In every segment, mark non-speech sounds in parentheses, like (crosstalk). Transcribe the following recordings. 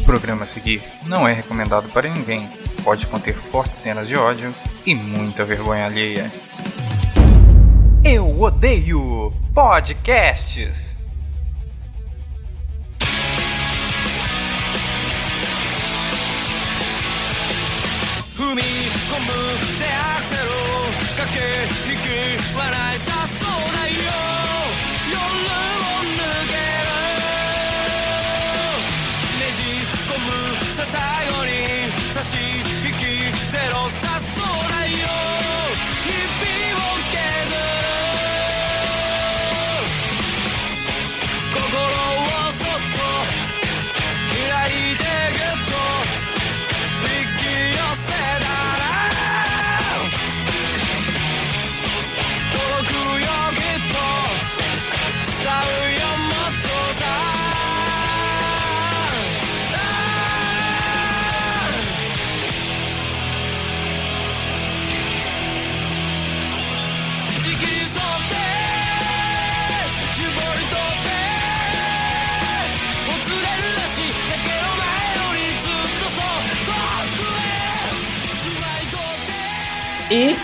O programa a seguir não é recomendado para ninguém. Pode conter fortes cenas de ódio e muita vergonha alheia. Eu odeio podcasts. E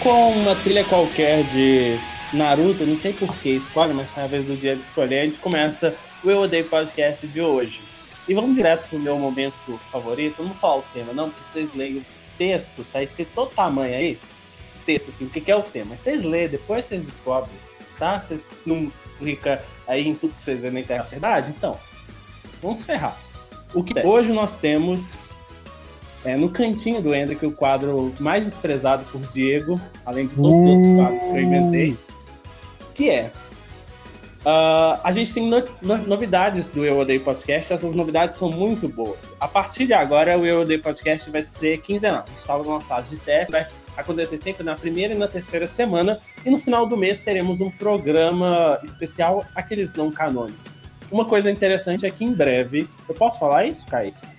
com uma trilha qualquer de Naruto, não sei por que escolhe, mas foi a vez do Diego escolher, a gente começa o Eu Odeio Podcast de hoje. E vamos direto pro meu momento favorito. não falar o tema, não, porque vocês leem o texto, tá escrito todo tamanho aí. Texto, assim, o que é o tema. Vocês lêem, depois vocês descobrem, tá? Vocês não clicam aí em tudo que vocês vêem na internet. Verdade? Então, vamos ferrar. O que hoje nós temos é, no cantinho do Hendrick, o quadro mais desprezado por Diego, além de todos os outros quadros que eu inventei, que é uh, a gente tem no, no, novidades do Eu Odeio Podcast, essas novidades são muito boas. A partir de agora, o Eu Odeio Podcast vai ser quinzenal. A gente estava numa fase de teste, vai acontecer sempre na primeira e na terceira semana, e no final do mês teremos um programa especial, aqueles não canônicos. Uma coisa interessante é que em breve, eu posso falar isso, Kaique?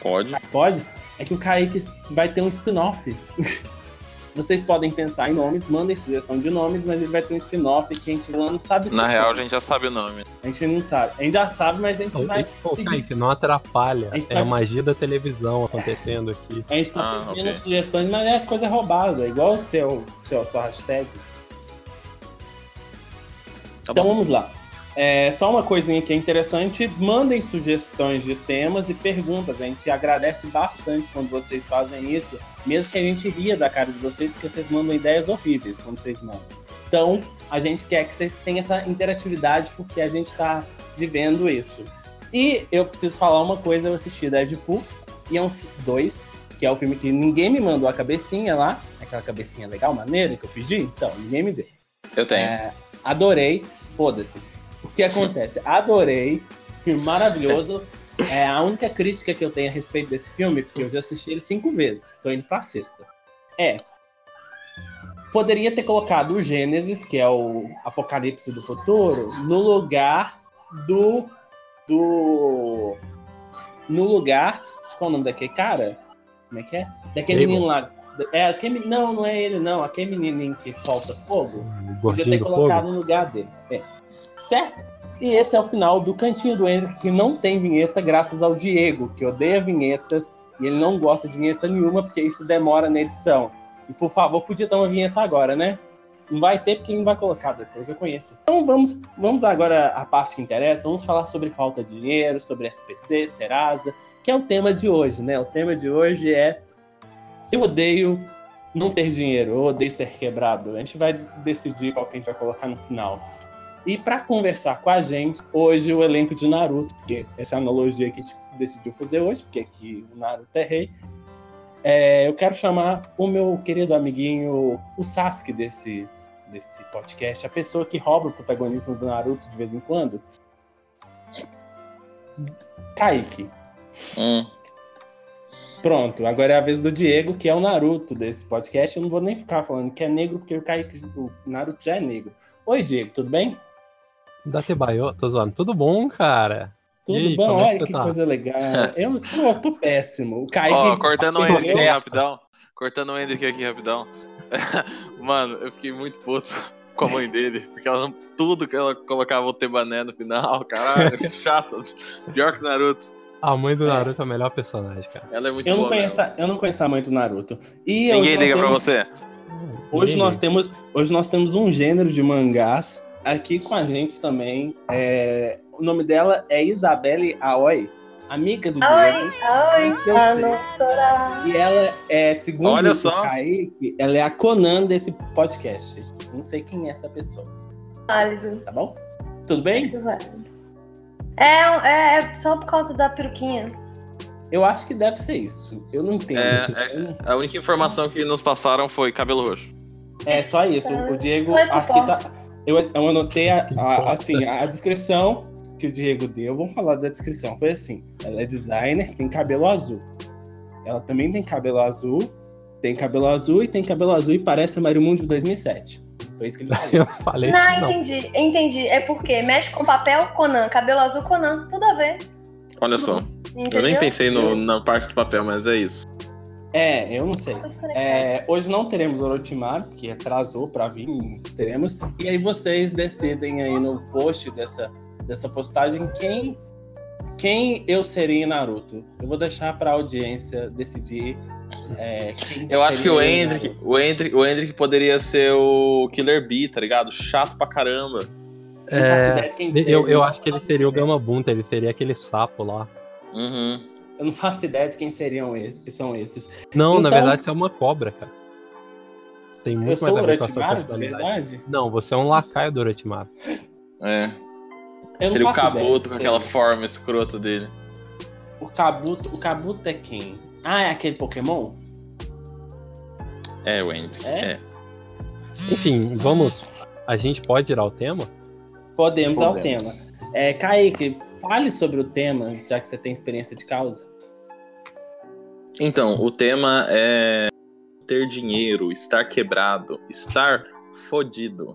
Pode. Pode? É que o Kaique vai ter um spin-off. (laughs) Vocês podem pensar em nomes, mandem sugestão de nomes, mas ele vai ter um spin-off que a gente não sabe. Na real, a gente já sabe o nome. A gente não sabe. A gente já sabe, mas a gente vai. Pô, Kaique, não atrapalha. É tá... a magia da televisão acontecendo aqui. A gente tá ah, pedindo okay. sugestões, mas é coisa roubada, igual o seu, seu sua hashtag. Tá então bom. vamos lá. É, só uma coisinha que é interessante, mandem sugestões de temas e perguntas. A gente agradece bastante quando vocês fazem isso, mesmo que a gente ria da cara de vocês, porque vocês mandam ideias horríveis quando vocês mandam. Então, a gente quer que vocês tenham essa interatividade, porque a gente está vivendo isso. E eu preciso falar uma coisa, eu assisti Deadpool, e é um 2, que é o filme que ninguém me mandou a cabecinha lá, aquela cabecinha legal, maneira que eu pedi, então, ninguém me deu. Eu tenho. É, adorei, foda-se o que acontece? Adorei, filme maravilhoso. (laughs) É a única crítica que eu tenho a respeito desse filme, porque eu já assisti ele cinco vezes, tô indo pra sexta. É. Poderia ter colocado o Gênesis, que é o Apocalipse do Futuro, no lugar do. do. No lugar. Qual é o nome daquele cara? Como é que é? Daquele menino lá. É, aquele, não, não é ele, não. Aquele menininho que solta fogo. Podia ter colocado fogo. no lugar dele. É certo? E esse é o final do Cantinho do Henrique, que não tem vinheta, graças ao Diego, que odeia vinhetas e ele não gosta de vinheta nenhuma, porque isso demora na edição. E por favor, podia dar uma vinheta agora, né? Não vai ter porque não vai colocar depois, eu conheço. Então vamos, vamos agora à parte que interessa. Vamos falar sobre falta de dinheiro, sobre SPC, Serasa, que é o tema de hoje, né? O tema de hoje é Eu odeio não ter dinheiro, eu odeio ser quebrado. A gente vai decidir qual que a gente vai colocar no final. E para conversar com a gente, hoje o elenco de Naruto, porque essa é a analogia que a gente decidiu fazer hoje, porque aqui o Naruto é rei. É, eu quero chamar o meu querido amiguinho, o Sasuke desse, desse podcast, a pessoa que rouba o protagonismo do Naruto de vez em quando. Kaique. Hum. Pronto, agora é a vez do Diego, que é o Naruto desse podcast. Eu não vou nem ficar falando que é negro, porque o Kaique, o Naruto já é negro. Oi, Diego, tudo bem? Da Tebaio, tô zoando. Tudo bom, cara? Tudo aí, bom, é olha que, tá? coisa legal. Eu tô, tô péssimo. O Kaique. Ó, oh, cortando o Hendrick aqui rapidão. Cortando o Hendrick aqui rapidão. (laughs) Mano, eu fiquei muito puto. com a mãe dele, porque ela tudo que ela colocava o Tebané no final, caralho, chato. Pior que Naruto. A mãe do Naruto é, é a melhor personagem, cara. Ela é muito eu boa. Não conheço a, eu não conheço a mãe do Naruto. E Ninguém liga temos, pra você. Hoje nós, temos, hoje nós temos um gênero de mangás aqui com a gente também. É, o nome dela é Isabelle Aoi amiga do Diego. Oi, oi, E ela é, segundo Olha só. o Kaique, ela é a Conan desse podcast. Não sei quem é essa pessoa. Válido. Tá bom? Tudo bem? É, é, é só por causa da peruquinha. Eu acho que deve ser isso. Eu não entendo. É, é, a única informação que nos passaram foi cabelo roxo. É só isso. O Diego aqui tá. Eu, eu anotei a, a, assim, a descrição que o Diego deu, vamos falar da descrição. Foi assim: ela é designer, tem cabelo azul. Ela também tem cabelo azul, tem cabelo azul e tem cabelo azul e parece a Marimundo de 2007. Foi isso que ele falou. (laughs) Eu falei não, isso, não, entendi, entendi. É porque mexe com papel, Conan, cabelo azul, Conan, tudo a ver. Olha só. Entendeu? Eu nem pensei no, na parte do papel, mas é isso. É, eu não sei. É, hoje não teremos Orochimaru, porque atrasou para vir, teremos. E aí vocês decidem aí no post dessa dessa postagem quem quem eu seria em Naruto. Eu vou deixar para a audiência decidir. É, eu acho que o Hendrick, o Hendrick, o Hendrick poderia ser o Killer Bee, tá ligado? Chato pra caramba. É, eu, eu acho que ele seria o Gamabunta, ele seria aquele sapo lá. Uhum. Eu não faço ideia de quem seriam esses, são esses. Não, então, na verdade você é uma cobra, cara. Tem muito eu sou mais o Orochimaru, de verdade? Não, você é um lacaio do Orochimaru. É. Eu Seria o Kabuto com aquela forma escrota dele. O Kabuto, o Kabuto é quem? Ah, é aquele Pokémon? É, Wendy. É? é. Enfim, vamos. A gente pode tirar o tema? Podemos, Podemos. ao tema. É, Kaique, fale sobre o tema, já que você tem experiência de causa. Então, o tema é ter dinheiro, estar quebrado, estar fodido.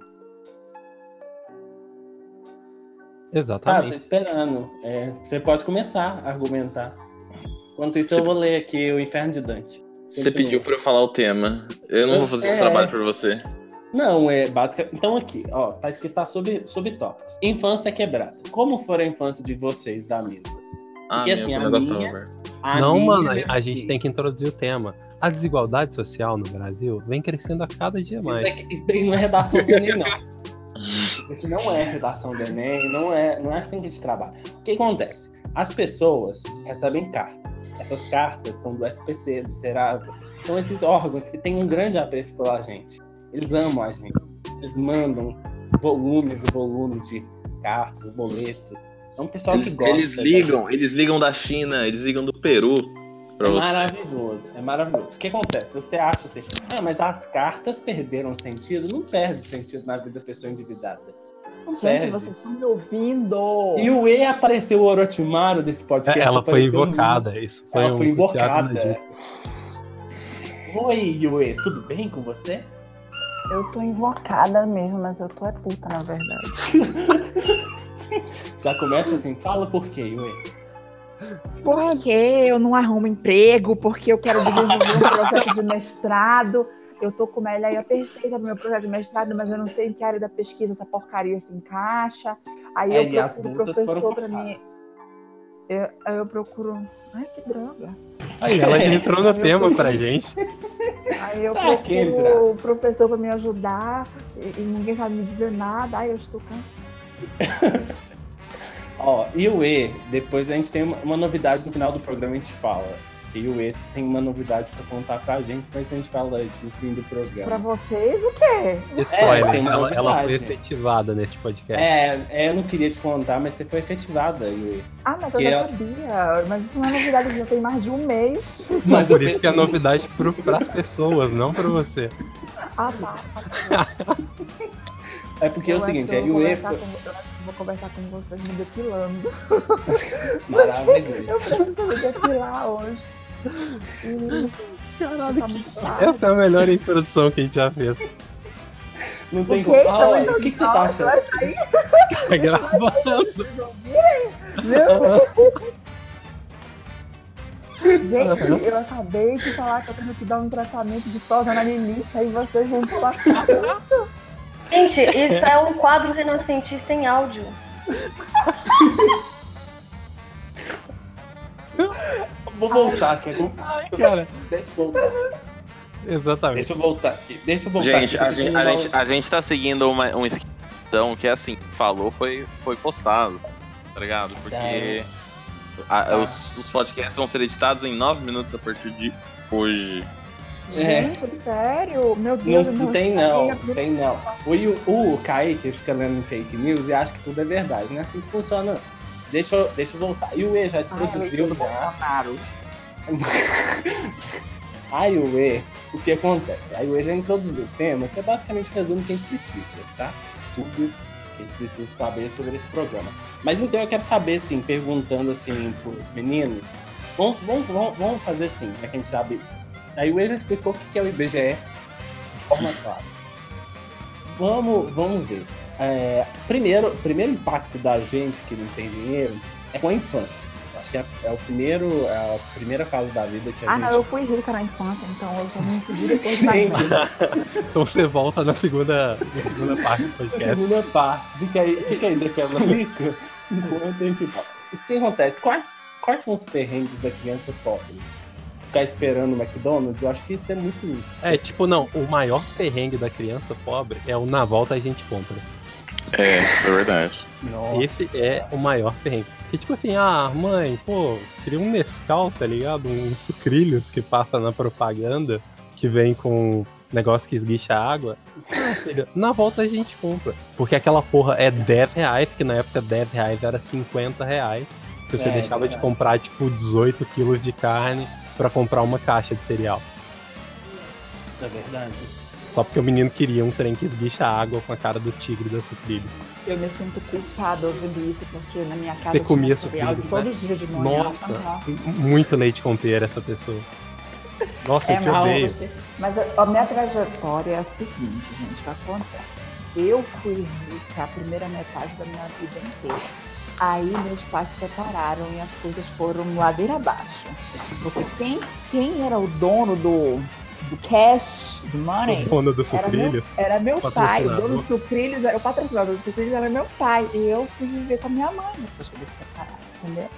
Exatamente. Tá, tô esperando. É, você pode começar a argumentar. Enquanto isso, você... eu vou ler aqui o Inferno de Dante. Você pediu pra eu falar o tema. Eu não eu, vou fazer é... esse trabalho pra você. Não, é basicamente. Então aqui, ó, tá escrito tá sobre, sobre tópicos. Infância quebrada. Como foi a infância de vocês da mesa? Ah, Porque assim, a minha. A não, minha mano, a, a gente tem que introduzir o tema. A desigualdade social no Brasil vem crescendo a cada dia mais. Isso, daqui, isso daí não é redação do Enem, não. (laughs) Isso aqui não é redação do Enem, não é, não é assim que a gente trabalha. O que acontece? As pessoas recebem cartas. Essas cartas são do SPC, do Serasa. São esses órgãos que têm um grande apreço pela gente. Eles amam a gente. Eles mandam volumes e volumes de cartas, boletos. É um pessoal eles, que gosta. Eles ligam, eles ligam da China, eles ligam do Peru. É você. maravilhoso, é maravilhoso. O que acontece? Você acha assim, ah, mas as cartas perderam sentido? Não perde sentido na vida da pessoa endividada. Não Gente, perde. vocês estão me ouvindo. E o E apareceu o Orochimaru desse podcast. É, ela foi invocada, isso foi Ela um foi invocada. Oi, Yue, tudo bem com você? Eu tô invocada mesmo, mas eu tô é puta, na verdade. (laughs) Já começa assim, fala por quê, Yue? Porque eu não arrumo emprego, porque eu quero desenvolver um projeto de mestrado. Eu tô com uma ideia perfeita no meu projeto de mestrado, mas eu não sei em que área da pesquisa essa porcaria se encaixa. Aí é, eu procuro professor para mim. Eu, aí eu procuro. Ai, que droga. Aí ela entrou no (laughs) tema pra gente. Aí eu procuro o professor pra me ajudar e, e ninguém sabe me dizer nada. Ai, eu estou cansada. (laughs) Ó, e o E, depois a gente tem uma, uma, novidade no final do programa, a gente fala. Que o E tem uma novidade pra contar pra gente, mas a gente fala isso no fim do programa. Pra vocês, o quê? Spoiler, é, ela, ela, foi efetivada nesse podcast. É, é, eu não queria te contar, mas você foi efetivada, Yui. Ah, mas eu já ela... sabia. Mas isso não é novidade, já tem mais de um mês. (laughs) Mas por isso que é novidade pro, pras pessoas, não pra você. Ah, tá. (laughs) É porque eu é o seguinte, a Yue foi vou conversar com vocês me depilando. (laughs) Maravilhoso. Eu preciso me depilar hoje. Caralho, tá essa é a melhor introdução que a gente já fez. Não tem como. Ah, o que, que você tá achando? Tá gravando. Gente, eu acabei de falar que eu tenho que dar um tratamento de tosa na Lilica e vocês vão falar isso. Gente, isso é um quadro renascentista em áudio. Vou voltar aqui. Ai, cara. Deixa eu voltar. Exatamente. Deixa eu voltar aqui. Deixa eu voltar Gente, aqui. a gente, a, gente, a gente tá seguindo uma, um esquadrão que, assim, falou, foi, foi postado, tá ligado? Porque É. a- Tá. os, os podcasts vão ser editados em 9 minutos a partir de hoje. É. Gente, sério? Meu Não, Deus, eu não tem não, não tem não. O, o Kaique fica lendo fake news e acha que tudo é verdade. Não é assim que funciona. Deixa eu, deixa eu voltar. E o E já Ai, do já. Bolsonaro. A IUE, o que acontece? A IUE já introduziu o tema, que é basicamente o resumo que a gente precisa, tá? Tudo que a gente precisa saber sobre esse programa. Mas então eu quero saber, assim, perguntando assim pros meninos, vamos, vamos, vamos, vamos fazer assim, já que a gente sabe. A IUE já explicou o que é o IBGE de forma clara. Vamos, vamos ver. É, primeiro, primeiro impacto da gente que não tem dinheiro é com a infância. Acho que é, é o primeiro, é a primeira fase da vida que a Ah, gente não, eu fui rica na infância, então eu só me pedi depois mais (laughs) Então você volta na segunda, na segunda parte do podcast. segunda parte. Fica aí, fica aí daquela rica enquanto a gente fala. O que acontece? Quais, quais são os perrengues da criança pobre? Ficar esperando o McDonald's? Eu acho que isso é muito. É, tipo, não, o maior perrengue da criança pobre é o na volta a gente compra. É, isso é verdade. Nossa. Esse é o maior perrengue. Que tipo assim, ah, mãe, pô, queria um Nescau, tá ligado? Um sucrilhos que passa na propaganda, que vem com negócio que esguicha água. Na volta a gente compra. Porque aquela porra é 10 reais, que na época 10 reais era 50 reais. Que você É, deixava de verdade. comprar, tipo, 18 quilos de carne pra comprar uma caixa de cereal. É verdade. Só porque o menino queria um trem que esguicha água com a cara do tigre da sucrilhos. Eu me sinto culpada ouvindo isso, porque na minha casa Você tinha comia cereal sucrilhos, todos né? os dias de manhã. Nossa, Aham. muito leite com pera essa pessoa. Nossa, É eu te mal, odeio. você- Mas a, a minha trajetória é a seguinte, gente, o que acontece? Eu fui rica a primeira metade da minha vida inteira. Aí meus pais se separaram e as coisas foram ladeira abaixo. Porque quem, quem era o dono do, do cash, do money, O dono do era meu, sucrilhos. era meu pai. O Patrocinador. dono do Sucrilhos, era- o patrocinador do Sucrilhos era meu pai. E eu fui viver com a minha mãe depois que eles se separaram, entendeu?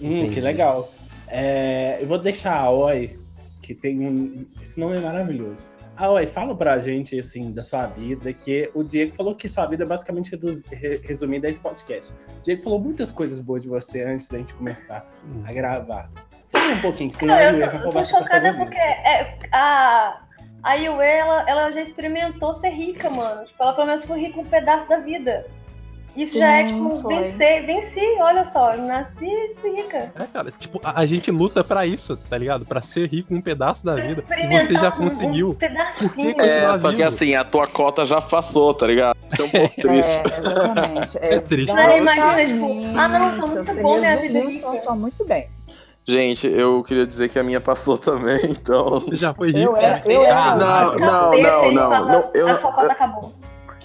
Hum, que legal. É, eu vou deixar a Oi, que tem um. Esse nome é maravilhoso. A Oi, fala pra gente, assim, da sua vida, que o Diego falou que sua vida é basicamente reduz- resumida a esse podcast. O Diego falou muitas coisas boas de você antes da gente começar a gravar. Fala um pouquinho, que senão Não, eu, eu ia tô, eu roubar tô seu porque é, a, a Yue, ela, ela já experimentou ser rica, mano. Tipo, ela pelo menos foi rica um pedaço da vida. Isso já é, Sim, tipo, vencer, venci, olha só, eu nasci e fui rica. É, cara, tipo, a, a gente luta pra isso, tá ligado? Pra ser rico um pedaço da vida. E você já um- conseguiu. Um pedacinho. Por que É, só que assim, a tua cota já passou, tá ligado? Isso é um pouco (laughs) triste. É, exatamente. É triste. Não, imagina, tipo, ah, não, tá muito bom minha resumiu vida situação muito bem. Gente, eu queria dizer que a minha passou (laughs) também, então. Você já foi Eu rico. era- né? eu era- Não, não, não, ele não, fala, não, eu- A sua cota acabou.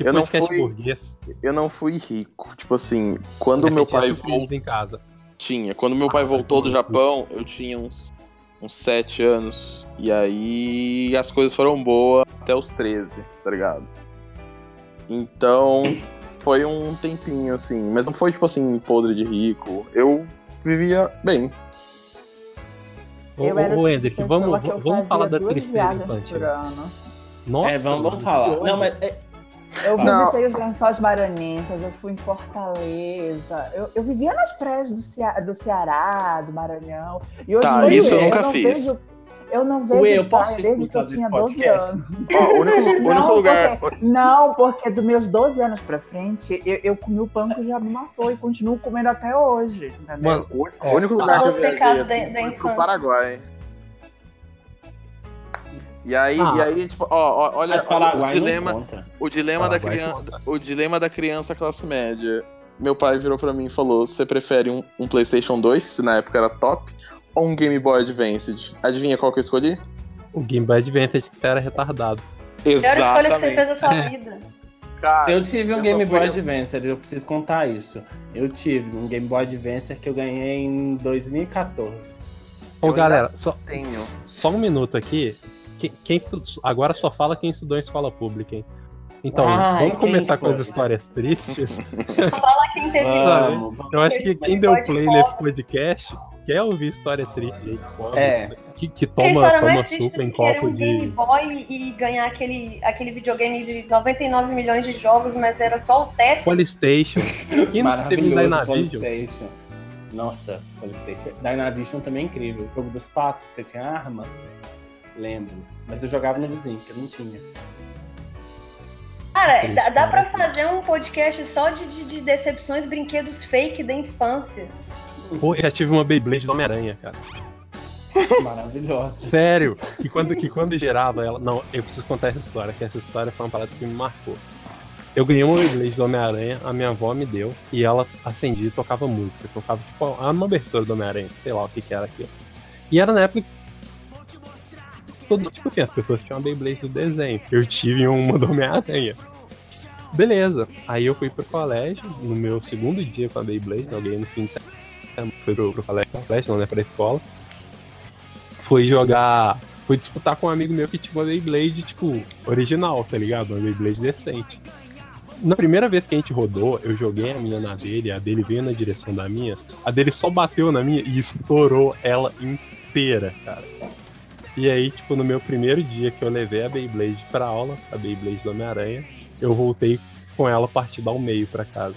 Que eu não fui- burguês. Eu não fui rico. Tipo assim, quando meu tinha pai voltou. em casa. Tinha. Quando meu pai Ah, voltou do Japão, eu tinha uns, uns 7 anos. E aí as coisas foram boas até os 13, tá ligado? Então, foi um tempinho, assim. Mas não foi, tipo assim, podre de rico. Eu vivia bem. Ô, eu era ô, tipo vamos, que eu vamos falar da tristeza infantil. Nossa, É, vamos, vamos falar. Não, mas é, Eu Não. visitei os lençóis maranhenses, eu fui em Fortaleza, eu, eu vivia nas praias do, Cea- do Ceará, do Maranhão. E hoje Tá, isso eu dia, nunca não fiz. Vejo, eu não vejo Ué, eu posso praia desde que eu tinha 12 podcast? anos. Ó, o único, único Não, lugar. porque- não, porque dos meus 12 anos pra frente, eu, eu comi o pão que já me amassou e continuo comendo até hoje, entendeu? Mano, O o único lugar que eu viajei pecados assim, foi pro. Paraguai. E aí, Ah. e aí, tipo, ó, ó, olha, olha Paraguai o dilema, não conta. O dilema da Paraguai criança, o dilema da criança classe média. Meu pai virou pra mim e falou: "Você prefere um, um PlayStation 2, que na época era top, ou um Game Boy Advance?" Adivinha qual que eu escolhi? O Game Boy Advance que você era retardado. Pior escolha que você Exatamente. fez da sua vida. (laughs) Cara, Eu tive um eu Game Boy Advance, eu preciso contar isso. Eu tive um Game Boy Advance que eu ganhei em 2014. Ô, Eu galera, só, tenho. só um minuto aqui. Quem, quem agora só fala quem estudou em escola pública, hein? Então, Ai, vamos começar com as histórias tristes. (laughs) Fala quem teve. Vamos, vamos. Eu acho que quem deu play nesse podcast quer ouvir história triste É. que, que toma, história toma suco em que era copo um Game de. Boy e ganhar aquele, aquele videogame de 99 milhões de jogos, mas era só o teto. Polystation. (laughs) Quem não teve Maravilhoso Dynavision? Polystation. Nossa, Polystation. Dynavision também é incrível. O jogo dos patos, que você tinha arma. Lembro. Mas eu jogava no vizinho, que eu não tinha. Cara, Triste, dá, dá pra cara. fazer um podcast só de, de, de decepções, brinquedos fake da infância. Pô, eu já tive uma Beyblade do Homem-Aranha, cara. Maravilhosa. Sério. Que quando, que quando gerava ela. Não, eu preciso contar essa história, que essa história foi uma parada que me marcou. Eu ganhei uma Beyblade do Homem-Aranha, a minha avó me deu, e ela acendia e tocava música. Tocava tipo uma abertura do Homem-Aranha, sei lá o que, que era aquilo. E era na época. Todo, tipo assim, as pessoas tinham uma Beyblade do desenho. Eu tive uma do Homem-Aranha. Beleza. Aí eu fui pro colégio, no meu segundo dia com a Beyblade, eu ganhei no fim de semana. Fui pro, pro colégio, não, né, pra escola. Fui jogar. Fui disputar com um amigo meu que tinha uma Beyblade, tipo, original, tá ligado? Uma Beyblade decente. Na primeira vez que a gente rodou, eu joguei a minha na dele, a dele veio na direção da minha, a dele só bateu na minha e estourou ela inteira, cara. E aí, tipo, no meu primeiro dia que eu levei a Beyblade pra aula, a Beyblade do Homem-Aranha, eu voltei com ela partida ao meio pra casa.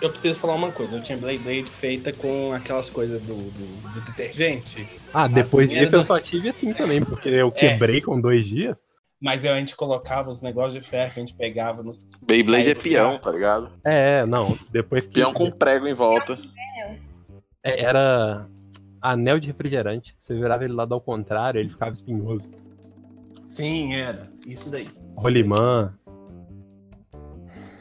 Eu preciso falar uma coisa. Eu tinha Blade Blade feita com aquelas coisas do, do, do detergente. Ah, depois disso eu só tive assim também, porque eu (laughs) quebrei com dois dias. Mas a gente colocava os negócios de ferro que a gente pegava nos. Beyblade é Aí, peão, tá ligado? É, não, depois. Peão com prego em volta. É, Era anel de refrigerante. Você virava ele lado ao contrário, ele ficava espinhoso. Sim, era. Isso daí. Rolimã.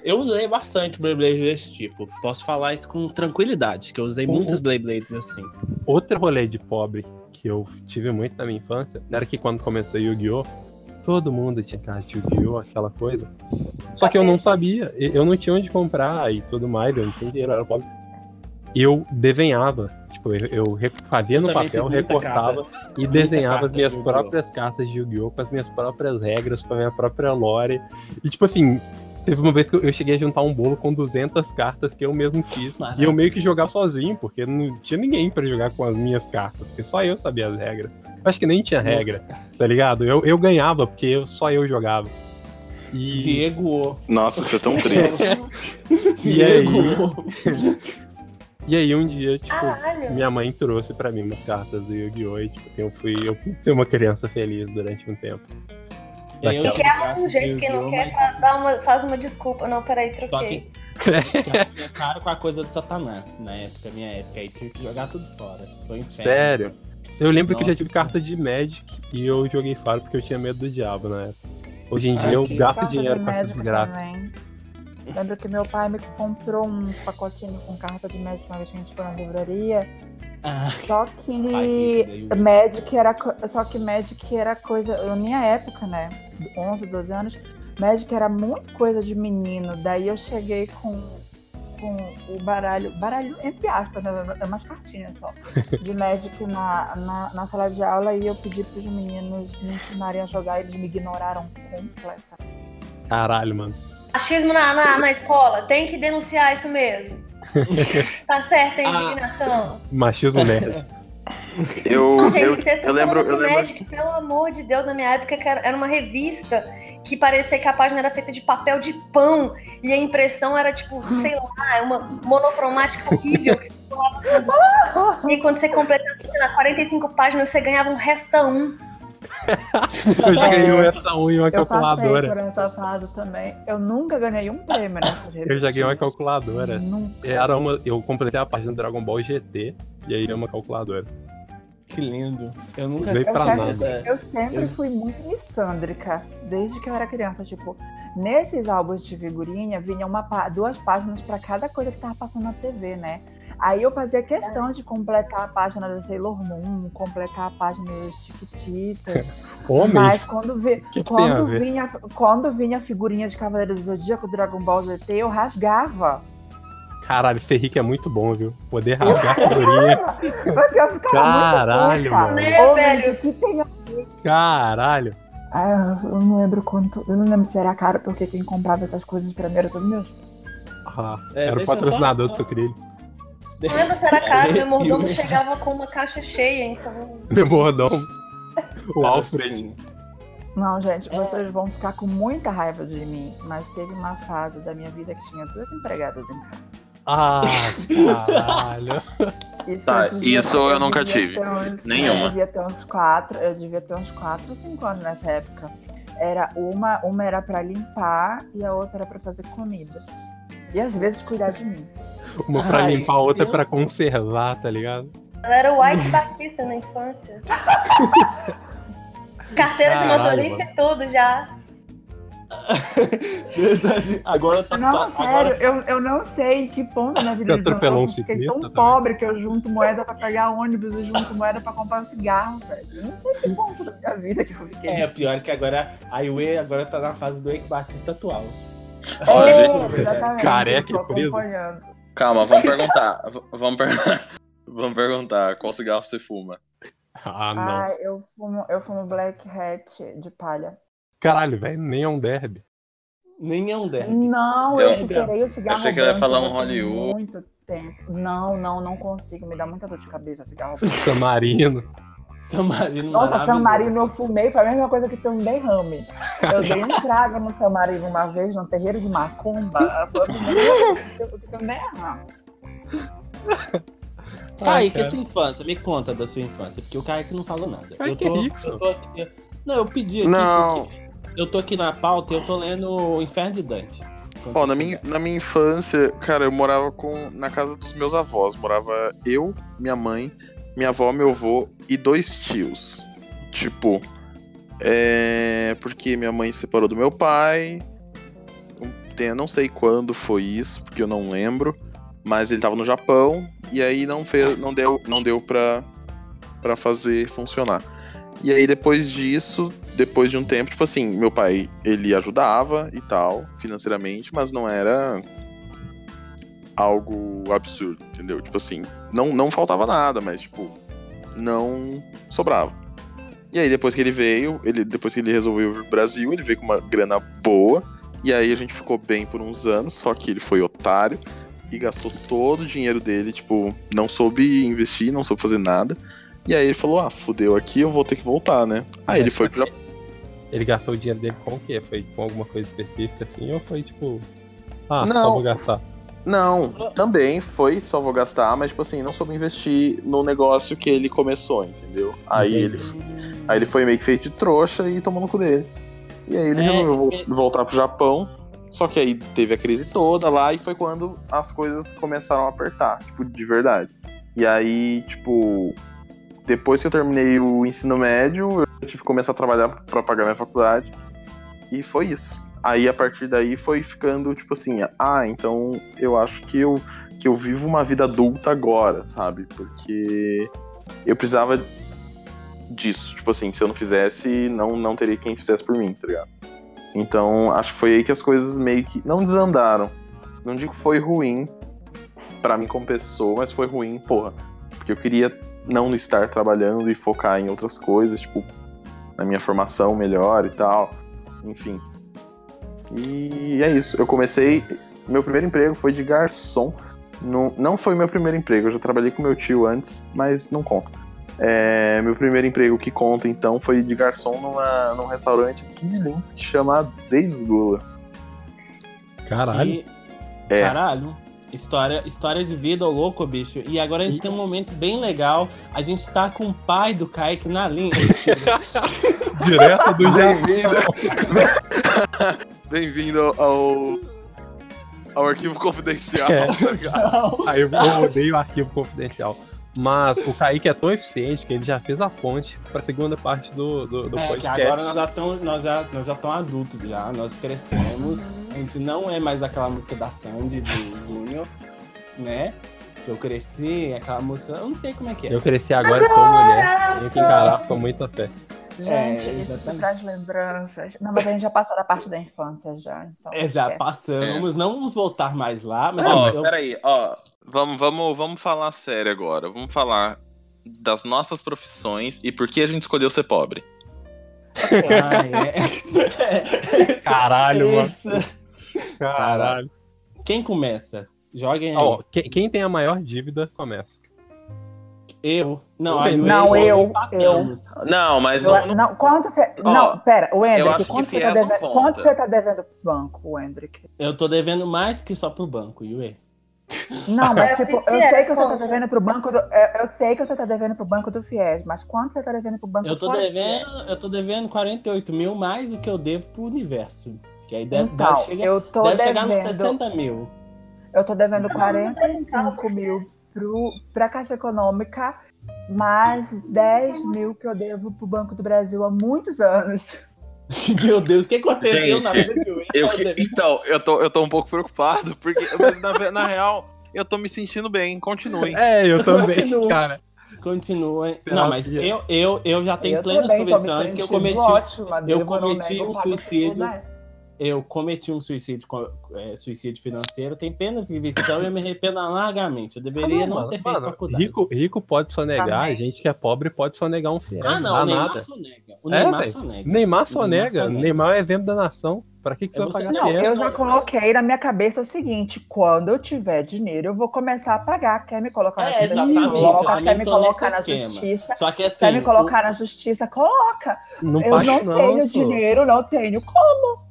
Eu usei bastante Beyblade desse tipo. Posso falar isso com tranquilidade, que eu usei Uhum. muitos Beyblades assim. Outro rolê de pobre que eu tive muito na minha infância era que quando começou Yu-Gi-Oh! Todo mundo tinha carta de Yu-Gi-Oh! aquela coisa. Só que eu não sabia, eu não tinha onde comprar e tudo mais, eu não tinha dinheiro, eu era pobre. E eu desenhava, tipo, eu, eu fazia Eu no papel, recortava e muita desenhava as carta minhas de próprias cartas de Yu-Gi-Oh! com as minhas próprias regras, com a minha própria lore. E tipo assim, teve uma vez que eu- cheguei a juntar um bolo com 200 cartas que eu mesmo fiz. E eu meio que jogava sozinho, porque não tinha ninguém pra jogar com as minhas cartas, porque só eu sabia as regras. Eu acho que nem tinha regra, tá ligado? Eu, eu ganhava, porque eu- só eu jogava. E, Diego. Nossa, você é tão triste. (laughs) E? Diego. (laughs) e aí um dia, tipo, Caralho. minha mãe trouxe pra mim umas cartas do Yu-Gi-Oh! E tipo, eu fui, eu fui ser uma criança feliz durante um tempo. Eu Daquela. tive Quer carta um jeito, quem não quer, mas faz, dá uma, faz uma desculpa. Não, peraí, troquei. que, (laughs) começaram com a coisa do Satanás na época, minha época. Aí tive que jogar tudo fora. Foi um inferno. Sério. Eu lembro que eu já Nossa tive carta de Magic e eu joguei fora porque eu tinha medo do diabo na época. Hoje em Ah, dia eu gasto dinheiro de com essas também. Lembro que meu pai me comprou um pacotinho com carta de médico uma vez que a gente foi na livraria. Ah, Só que o- Magic era só que Magic era coisa, na minha época, né, 11, 12 anos, Magic era muito coisa de menino. Daí eu cheguei com com o baralho, baralho entre aspas, né, é umas cartinhas só, (laughs) de Magic na, na, na sala de aula e eu pedi para os meninos me ensinarem a jogar, eles me ignoraram completamente. Caralho, mano. Machismo na, na, na escola, tem que denunciar isso mesmo. (laughs) tá certo a Ah. indignação. Machismo nerd. (laughs) Eu, Gente, eu, vocês eu lembro, eu lembro. Magic, pelo amor de Deus, na minha época que era uma revista que parecia que a página era feita de papel de pão e a impressão era tipo, sei lá, uma monocromática horrível. que você. (laughs) E quando você completava sei lá, 45 páginas, você ganhava um resta um. Eu já ganhei um essa um e uma Eu passei calculadora. por essa fase também. Eu nunca ganhei um prêmio nessa revista. Eu já ganhei uma calculadora. Nunca. Era uma, eu completei a página do Dragon Ball GT e aí é uma calculadora. Que lindo. Eu nunca Veio Eu pra sempre, nada. essa- eu sempre eu- fui muito missândrica, desde que eu era criança. Tipo, nesses álbuns de figurinha vinha uma, duas páginas pra cada coisa que tava passando na TV, né? Aí eu fazia questão de completar a página do Sailor Moon, completar a página dos Chiquititas. (laughs) Mas quando, vi, que que quando, vinha, quando vinha a figurinha de Cavaleiros do Zodíaco, Dragon Ball GT, eu rasgava. Caralho, esse Henrique é muito bom, viu? Poder rasgar a figurinha. Caralho, mano. Né, Ô, velho? que tem a Caralho. Ah, eu não lembro quanto. Eu não lembro se era caro, porque quem comprava essas coisas pra mim era todo meu. Ah, É, era o patrocinador só- do Sucrilhos. Não lembro se era caro, meu mordomo Eu- (laughs) chegava com uma caixa cheia, então. Meu mordomo. O Alfred. Não, gente, É. vocês vão ficar com muita raiva de mim, mas teve uma fase da minha vida que tinha duas empregadas em casa. Ah, caralho. Isso, Tá, isso eu nunca devia tive. uns- Nenhuma. Eu devia ter uns quatro, eu devia ter uns quatro ou cinco anos nessa época. Era uma, uma era pra limpar e a outra era pra fazer comida. E às vezes cuidar de mim. Uma pra Ai, limpar, a outra eu- pra conservar, tá ligado? Ela era o White Batista na infância. (laughs) Carteira de Caralho, motorista mano. e tudo já. Verdade. Agora tá Não, sério, agora eu, eu não sei em que ponto da minha vida atropelou um eu fiquei ciclista tão também? pobre que eu junto moeda pra pegar ônibus e junto moeda pra comprar um cigarro, velho. Eu não sei que ponto da minha vida que eu fiquei. É, pior que agora a Iwe agora tá na fase do Eike Batista atual. Olha, É, exatamente, Careca eu e tô preso. acompanhando. Calma, vamos perguntar. Vamos, per... (laughs) vamos perguntar qual cigarro você fuma. Ah, não. Ah, eu fumo, eu fumo Black Hat de palha. Caralho, velho, nem é um derby. Nem é um derby. Não, Eu- eu superei o cigarro achei que ela ia falar um Hollywood. muito tempo. Não, não, não consigo. Me dá muita dor de cabeça cigarro (laughs) branco. San Marino. Nossa, San. Marino eu fumei, foi a mesma coisa que ter um derrame. Eu dei (laughs) um trago no San Marino uma vez, num terreiro de macumba. Foi a vez que um derrame. Kaique, a sua infância, me conta da sua infância, porque o Kaique não falou nada. Kaique eu tô, é rico, eu tô aqui, não, eu pedi aqui Não. porque eu tô aqui na pauta e eu tô lendo o Inferno de Dante. Ó, você na minha, na minha infância, cara, eu morava com, na casa dos meus avós. Morava eu, minha mãe, minha avó, meu avô e dois tios. Tipo, é. Porque minha mãe se separou do meu pai. Tem- não sei quando foi isso, porque eu não lembro. Mas ele tava no Japão e aí não fez, não deu, não deu pra, pra fazer funcionar. E aí depois disso, depois de um tempo, tipo assim, meu pai, ele ajudava e tal, financeiramente, mas não era algo absurdo, entendeu? Tipo assim, não, não faltava nada, mas tipo, não sobrava. E aí depois que ele veio, ele depois que ele resolveu vir pro Brasil, ele veio com uma grana boa, e aí a gente ficou bem por uns anos, só que ele foi otário e gastou todo o dinheiro dele, tipo, não soube investir, não soube fazer nada. E aí ele falou: "Ah, fudeu aqui, eu vou ter que voltar, né?" Aí ele foi pro Japão. Ele gastou o dinheiro dele com o quê? Foi com alguma coisa específica assim? Ou foi tipo. Ah, Não. só vou gastar. Não, também foi, só vou gastar, mas tipo assim, não soube investir no negócio que ele começou, entendeu? Aí ele, aí ele foi meio que feito de trouxa e tomou no cu dele. E aí ele É, resolveu mesmo. voltar pro Japão, só que aí teve a crise toda lá e foi quando as coisas começaram a apertar, tipo, de verdade. E aí, tipo, depois que eu terminei o ensino médio, eu tive que começar a trabalhar pra pagar minha faculdade. E foi isso. Aí a partir daí foi ficando tipo assim, ah, então eu acho que eu que eu vivo uma vida adulta agora, sabe? Porque eu precisava disso, tipo assim, se eu não fizesse, não não teria quem fizesse por mim, tá ligado? Então, acho que foi aí que as coisas meio que não desandaram. Não digo que foi ruim pra mim como pessoa, mas foi ruim, porra, porque eu queria não estar trabalhando e focar em outras coisas, tipo, na minha formação melhor e tal. Enfim. E é isso. Eu comecei. Meu primeiro emprego foi de garçom. No, não foi meu primeiro emprego, eu já trabalhei com meu tio antes, mas não conta. É, meu primeiro emprego que conta, então, foi de garçom numa, num restaurante aqui em Lins que chama Dave's Gula. Caralho. E- É. Caralho. História, história de vida, ô louco, bicho. E agora a gente tem um momento bem legal. A gente tá com o pai do Kaique na linha. (laughs) Direto do Bem-vindo. (laughs) Bem-vindo ao, ao arquivo confidencial. É. (laughs) tá ligado? Aí eu eu odeio o arquivo confidencial. Mas o Kaique é tão eficiente que ele já fez a ponte pra segunda parte do, do, do É, que podcast. agora nós já estamos nós já, nós já adultos já, nós crescemos. A gente não é mais aquela música da Sandy, do Júnior, né? Que eu cresci, aquela música, eu não sei como é que é. Eu cresci agora e sou mulher. Tenho que encarar com muita fé. Gente, É, isso exatamente. traz lembranças. Não, mas a gente já passou da parte da infância já. Então É, já passamos, não vamos voltar mais lá, mas Ó, eu- peraí, ó. Vamos, vamos, vamos falar sério agora. Vamos falar das nossas profissões e por que a gente escolheu ser pobre. Ah, é. (laughs) Caralho, mano. Caralho. Quem começa? Joguem aí. Ó, quem tem a maior dívida, começa. Eu. Não, Não, aí não, eu, empatamos. Não, mas Eu- não, não- não, quanto você. Ó, não, pera, o eu Hendrick, quanto você, tá devendo, quanto você tá devendo pro banco, o Hendrick? Eu tô devendo mais que só pro banco, Yue. Não, mas Eu tipo, eu sei que você tá devendo pro banco do. Eu, eu sei que você tá devendo pro banco do Fies, mas quanto você tá devendo pro banco Eu tô fora do devendo, eu tô devendo 48 mil mais do que eu devo pro universo. Que aí deve, Então, deve chegar, eu tô deve chegar devendo. nos 60 mil. Eu tô devendo Não, não 45 mil pro, pra Caixa Econômica, mais 10 mil que eu devo pro Banco do Brasil há muitos anos. (laughs) Meu Deus, o que aconteceu Gente, na vida de eu que- então, eu tô, eu tô um pouco preocupado, porque na, na real, eu tô me sentindo bem. Continue. É, eu também, Continua. cara. Continua. Não, mas eu, eu, eu já tenho eu plenas convicções que eu cometi, ótima, eu cometi um suicídio. né? Eu cometi um suicídio, é, suicídio financeiro, tem pena de convicção e eu me arrependo largamente. Eu deveria não, mano, ter feito mano, faculdade. rico, rico pode sonegar, Também. a gente que é pobre pode sonegar um fiel. ah, não, dá o Neymar nada. sonega. O É, Neymar velho. sonega. Neymar O sonega. Neymar é exemplo da nação. Pra que, que você Eu vai pagar Não, fiel? eu já coloquei na minha cabeça o seguinte: quando eu tiver dinheiro, eu vou começar a pagar. Quer me colocar na É, justiça? Coloca, quer me colocar na esquema. justiça. Só que assim, Quer me colocar na justiça? Coloca. Não eu não não, tenho só. dinheiro, não tenho como.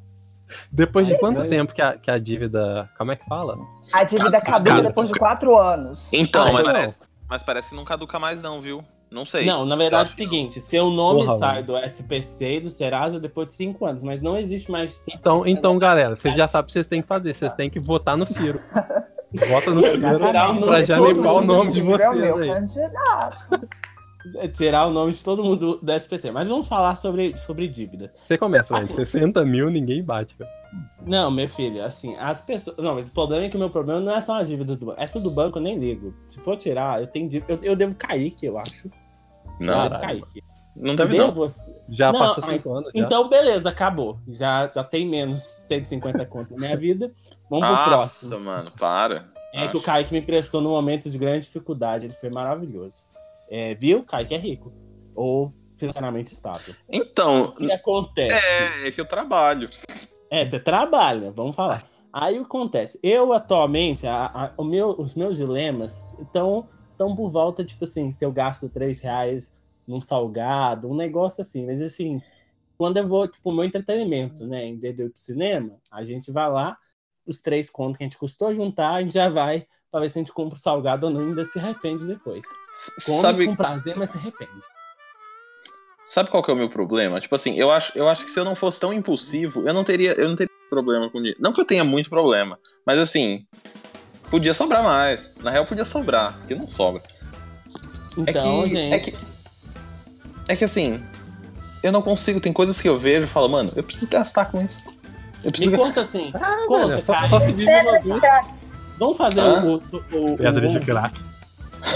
Depois de quanto tempo que a, que a dívida. Como é que fala? A dívida caduca depois de quatro anos. Então, mas, então. parece, mas parece que não caduca mais, não, viu? Não sei. Não, na verdade é o seguinte, seu nome Porra, sai mano. do SPC e do Serasa depois de cinco anos, mas não existe mais. Então, então galera, vocês já sabem o que vocês têm que fazer. Vocês têm que votar no Ciro. (laughs) Vota no Ciro pra já limpar o nome de Ciro é o meu vocês aí. candidato. É tirar o nome de todo mundo do, SPC. Mas vamos falar sobre, sobre dívida. Você começa. Assim. 60 mil, ninguém bate, velho. Não, meu filho, assim, as pessoas. Não, mas o problema é que o meu problema não é só as dívidas do banco. Essa do banco eu nem ligo. Se for tirar, eu tenho dívida. Eu, eu devo cair, que eu acho. Não, eu devo cair. não deve não. Devo. Já Não, passou mas- 5 anos. já. Então, beleza, acabou. Já, já tem menos 150 conto na minha vida. Vamos pro Nossa, próximo. mano, para. É que o Kaique me emprestou num momento de grande dificuldade. Ele foi maravilhoso. É, viu? Kaique é rico. Ou financeiramente estável. Então, O que acontece? é, é que eu trabalho. É, você trabalha, vamos falar. Aí o que acontece? Eu atualmente, a- a- meu- os meus dilemas estão tão por volta, tipo assim, se eu gasto 3 reais num salgado, um negócio assim. Mas assim, quando eu vou, tipo, o meu entretenimento, né? Em vez de eu ir pro cinema, a gente vai lá, os três contos que a gente custou juntar, a gente já vai pra ver se a gente compra o salgado ou não, ainda se arrepende depois. Come Sabe, com prazer, mas se arrepende. sabe qual que é o meu problema? Tipo assim, eu acho, eu acho que se eu não fosse tão impulsivo, eu não teria, eu não teria problema com dinheiro. Não que eu tenha muito problema, mas assim, podia sobrar mais. Na real, podia sobrar, porque não sobra. Então, é que, gente. É que, é que assim, eu não consigo. Tem coisas que eu vejo e falo, mano, eu preciso gastar com isso. Eu preciso Me conta assim, Ah, conta, velho, só, Kaique. só pedir de uma vez. Vamos fazer Hã? o, o, o, Pedra o- de graça.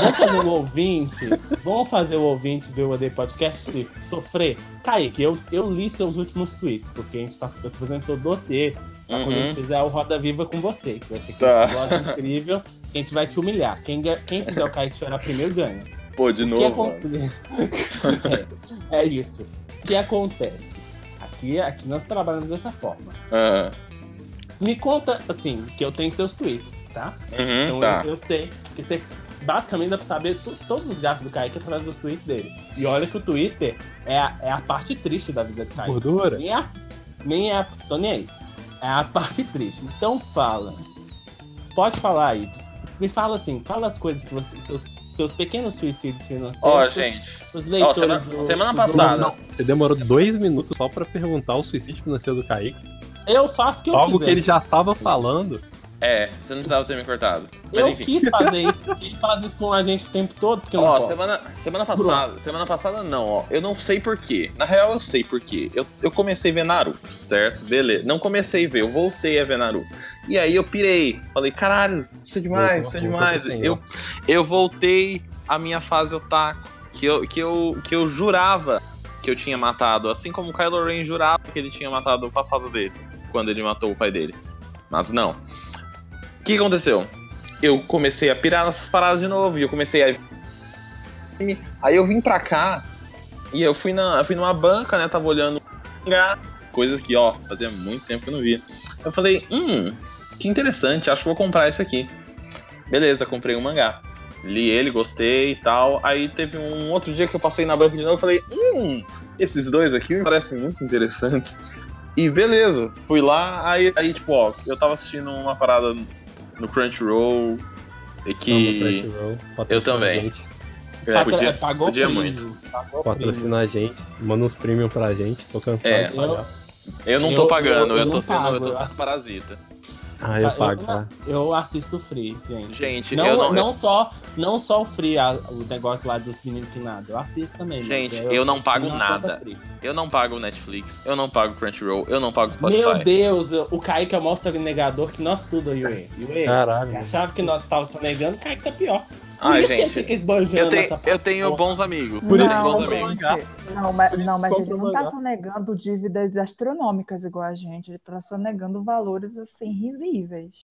Vamos fazer o ouvinte. Vamos fazer o ouvinte do UAD Podcast sofrer. Kaique, eu, eu li seus últimos tweets, porque a gente tá, eu tô fazendo seu dossiê pra quando a gente Uhum. fizer o Roda Viva com você. Que vai ser Tá. episódio incrível. A gente vai te humilhar. Quem, quem fizer o Kaique chorar primeiro ganha. Pô, de O que novo. acontece? (laughs) é, é isso. O que acontece? Aqui, aqui nós trabalhamos dessa forma. Ah, Me conta, assim, que eu tenho seus tweets, tá? uhum, Então tá. eu, eu sei que você basicamente dá pra saber tu- todos os gastos do Kaique através dos tweets dele. E olha que o Twitter é a, é a parte triste da vida do Kaique. Gordura. Nem é nem é a. Tô nem aí. É a parte triste. Então fala. Pode falar aí. Me fala assim, fala as coisas que você. Seus, seus pequenos suicídios financeiros. Ó, pros- gente, Os leitores semana- do. semana do- passada. Não, você demorou dois minutos só pra perguntar o suicídio financeiro do Kaique. Eu faço o que eu Algo quiser. que ele já tava falando. é, você não precisava ter me cortado. Mas Eu enfim. quis fazer isso, porque (laughs) ele faz isso com a gente o tempo todo, porque eu não Ó, posso. semana, semana passada, semana passada não, ó. Eu não sei porquê. Na real, eu sei porquê. Eu, eu comecei a ver Naruto, certo? Beleza. Não comecei a ver, eu voltei a ver Naruto. E aí eu pirei. Falei, caralho, isso é demais, isso é demais. Eu, eu voltei à minha fase otaku, que eu, que, eu, que eu jurava que eu tinha matado. Assim como o Kylo Ren jurava que ele tinha matado o passado dele, quando ele matou o pai dele. Mas não. O que aconteceu? Eu comecei a pirar nessas paradas de novo e eu comecei a Aí eu vim pra cá E eu fui, na, eu fui numa banca, né? Tava olhando mangá, coisas que, ó, fazia muito tempo que eu não via. Eu falei, hum, que interessante, acho que vou comprar esse aqui. Beleza, comprei um mangá. Li ele, gostei e tal. Aí teve um outro dia que eu passei na banca de novo e falei, hum, esses dois aqui me parecem muito interessantes. E beleza, fui lá, aí, aí tipo, ó, eu tava assistindo uma parada no Crunchyroll e que. Crunchyroll, Eu também. a gente, É, Patra- podia, pagou podia premium, muito. Pagou Patrocina a gente, manda uns premium pra gente, tô cansado É. de pagar. Eu não tô Eu- pagando, eu- eu, eu tô sendo, pago, eu tô eu sendo parasita. Ah, eu Eu- pago, tá? Eu assisto free, gente. Gente, Não, eu não, não. só, não só o free, a- o negócio lá dos meninos que nada. Eu assisto também. Gente, é, eu não pago nada. Eu não pago Netflix, eu não pago Crunchyroll, eu não pago Spotify. Meu Deus, o Kaique é o maior negador que nós tudo, Yue. Yue, Caralho. você achava que nós estávamos sonegando, o Kaique tá pior. Por Ai, isso que ele gente, fica esbanjando eu tenho, essa eu tenho bons amigos. Por isso que não, bons amigos. gente, não, mas, não, mas ele não tá sonegando dívidas astronômicas igual a gente. Ele tá sonegando valores assim risíveis.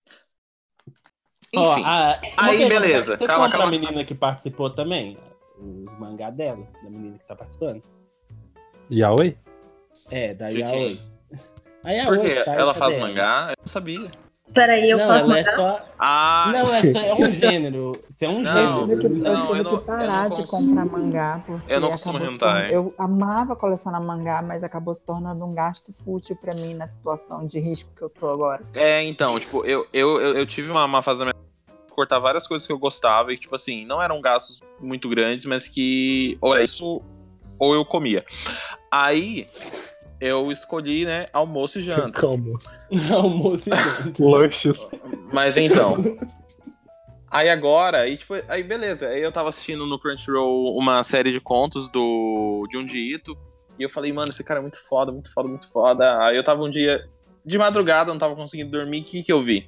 Enfim, a- uma aí, pergunta, beleza, Você calma, compra calma. a menina que participou também? Os mangá dela, da menina que tá participando? Yaoi? É, da Yaoi. A Yaoi Porque que tá aí, ela faz ela? mangá, eu não sabia. Peraí, eu não, faço ela é só. Ah, Não, é, só, é um gênero. Isso é um Não, eu tive que, gênero. não, eu tive eu que não- eu parar não de consigo- comprar mangá. Porque Eu não costumo hentai. tornando- Eu amava colecionar mangá, mas acabou se tornando um gasto fútil pra mim na situação de risco que eu tô agora. É, então, tipo, eu, eu, eu, eu tive uma, uma fase da minha cortar várias coisas que eu gostava e, tipo assim, não eram gastos muito grandes, mas que ou era isso ou eu comia. Aí eu escolhi, né, almoço e janta. Como? (laughs) Almoço e janta. Lanches. Mas então. Aí agora, aí tipo, aí beleza. Aí eu tava assistindo no Crunchyroll uma série de contos do Junji Ito. E eu falei, mano, esse cara é muito foda, muito foda, muito foda. Aí eu tava um dia de madrugada, não tava conseguindo dormir. O que que eu vi?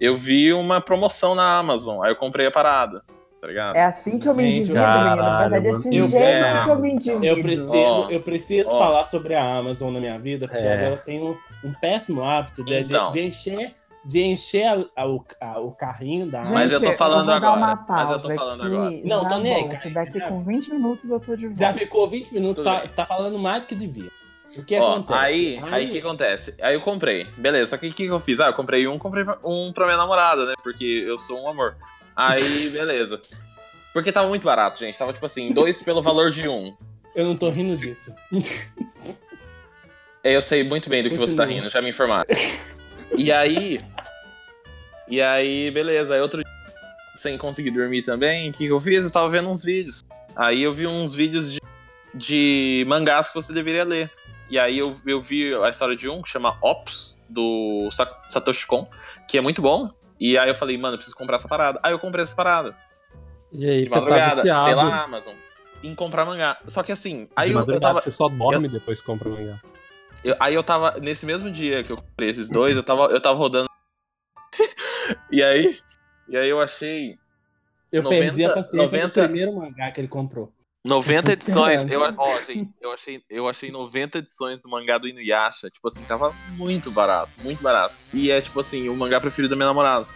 Eu vi uma promoção na Amazon. Aí eu comprei a parada, tá ligado? É assim que eu me Gente, endivido, menino. Mas é desse. Eu- jeito é. que eu me. Eu preciso, eu preciso ó. falar sobre a Amazon na minha vida, porque É. agora eu tenho um péssimo hábito de, de- Então. de encher, de encher a- a- o, a- o carrinho da Gente, Amazon. Mas eu tô falando uma agora, mas eu tô falando aqui, agora. Não, já tô nem aí, cara. Daqui Já- com 20 minutos eu tô de volta. Já ficou 20 minutos, Tudo tá, bem. tá falando mais do que devia. O que Ó, acontece? aí, aí o que acontece? Aí eu comprei. Beleza, só que o que, que eu fiz? Ah, eu comprei um, comprei um pra minha namorada, né? Porque eu sou um amor. Aí, beleza. Porque tava muito barato, gente. Tava tipo assim, dois pelo valor de um. Eu não tô rindo disso. É, Eu sei muito bem do que você tá rindo, já me informaram. E aí. E aí, beleza. Aí outro dia, sem conseguir dormir também, o que, que eu fiz? Eu tava vendo uns vídeos. Aí eu vi uns vídeos de, de mangás que você deveria ler. E aí eu, eu vi a história de um que chama Ops, do Sa- Satoshi Kon, que é muito bom. E aí eu falei, mano, eu preciso comprar essa parada. Aí eu comprei essa parada. E aí, De tá madrugada, viciado. pela Amazon. Em comprar mangá. Só que assim, aí de eu, eu tava. você só dorme e depois compra mangá. Eu- aí eu tava, nesse mesmo dia que eu comprei esses dois, eu tava, eu tava rodando. (laughs) e aí. E aí eu achei Eu 90, perdi a paciência 90. do primeiro mangá que ele comprou. 90 tô edições. esperando. Eu, ó, gente, eu, achei, eu achei 90 edições do mangá do Inuyasha. Tipo assim, tava muito barato, muito barato. E é tipo assim, o mangá preferido da minha namorada.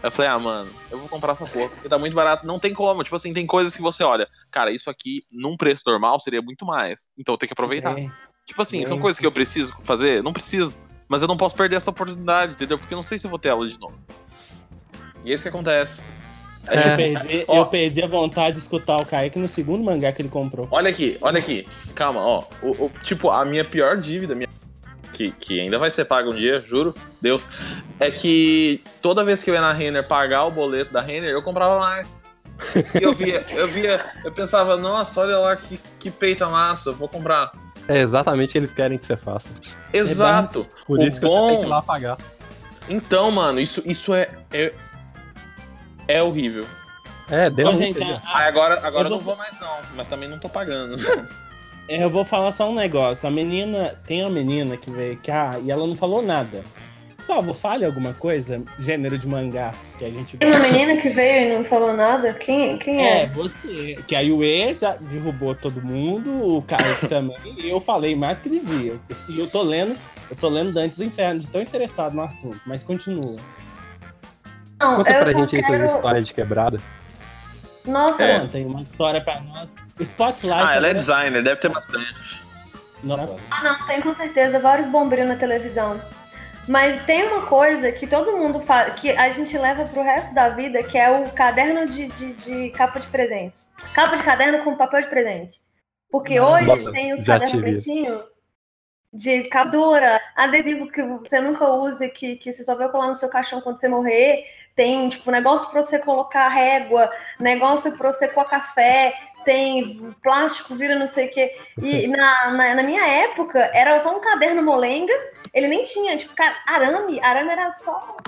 Aí eu falei, ah, mano, eu vou comprar essa porra, porque tá muito barato. Não tem como. Tipo assim, tem coisas que você olha, cara, isso aqui, num preço normal, seria muito mais. Então eu tenho que aproveitar. É. Tipo assim, são Gente. coisas que eu preciso fazer? Não preciso. Mas eu não posso perder essa oportunidade, entendeu? Porque eu não sei se eu vou ter ela de novo. E é isso que acontece. A Eu, perdi, Ó. eu perdi a vontade de escutar o Kaique no segundo mangá que ele comprou. Olha aqui, olha aqui. Calma, ó. O, o- tipo, a minha pior dívida, minha- que, que ainda vai ser paga um dia, juro, Deus, é que toda vez que eu ia na Renner pagar o boleto da Renner, eu comprava mais. E eu via, eu via, eu pensava, nossa, olha lá que, que peita massa, eu vou comprar. É exatamente que eles querem que você faça. Exato. Por O isso que bom- você tem que ir lá pagar. Então, mano, isso, isso é, é. É horrível. É, deu um gente, a- a- agora, agora eu não vou- vou mais não, mas também não tô pagando. (laughs) Eu vou falar só um negócio. A menina. Tem uma menina que veio cá e ela não falou nada. Por favor, fale alguma coisa, gênero de mangá, que a gente Tem uma menina que veio e não falou nada? Quem, quem É, é? você. Que a Yue já derrubou todo mundo, o Kaique (laughs) também, e eu falei mais que devia. E eu tô lendo, eu tô lendo Dantes do Inferno, de tão interessado no assunto, mas continua. Não, Conta pra gente aí suas quero... histórias de quebrada. Nossa, É. Tem uma história pra nós. O Spotlight. Ah, ela é agora- designer, deve ter bastante. Nossa. Ah, não, tem com certeza vários bombril na televisão. Mas tem uma coisa que todo mundo fala, que a gente leva pro resto da vida, que é o caderno de, de, de capa de presente. Capa de caderno com papel de presente. Porque hoje Nossa, tem os cadernos pretinhos de capa dura, adesivo que você nunca usa, que, que você só vai colar no seu caixão quando você morrer. Tem, tipo, negócio pra você colocar régua, negócio pra você coar café, tem plástico, vira não sei o quê. E na, na, na minha época, era só um caderno molenga, ele nem tinha, tipo, arame, arame era só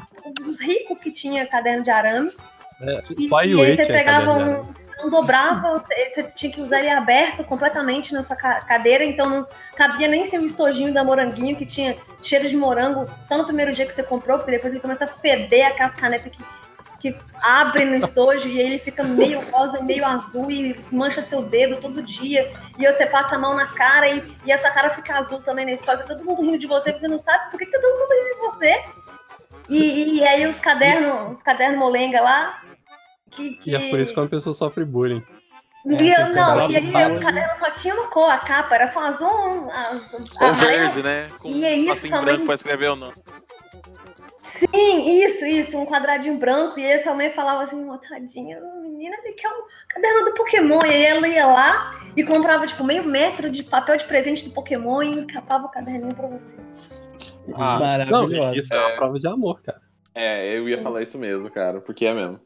os ricos que tinha caderno de arame. É, E, e aí você pegava de um, não dobrava, você, tinha que usar ele aberto completamente na sua ca- cadeira, então não cabia nem ser um estojinho da moranguinho que tinha cheiro de morango só no primeiro dia que você comprou, porque depois ele começa a feder a cascaneta que, que abre no estojo e aí ele fica meio rosa e meio azul e mancha seu dedo todo dia. E você passa a mão na cara e, e essa cara fica azul também na escola, todo mundo rindo de você, você não sabe por que, que todo mundo rindo de você. E, e aí os cadernos, os cadernos molenga lá. Que, que... E é por isso que uma pessoa sofre bullying. É, E, eu- não, e aí os cadernos só tinham uma cor, a capa era só azul, um, azul Ou verde, né? Com E é um isso negocinho também. branco pra escrever ou não. Sim, isso, isso, um quadradinho branco. E aí sua mãe falava assim, "Ô, tadinha, menina, que é um caderno do Pokémon. E aí ela ia lá e comprava, tipo, meio metro de papel de presente do Pokémon e encapava o caderninho pra você. Ah, Não, Maravilhosa. isso é uma prova de amor, cara. É, eu ia falar isso mesmo, cara, porque é mesmo.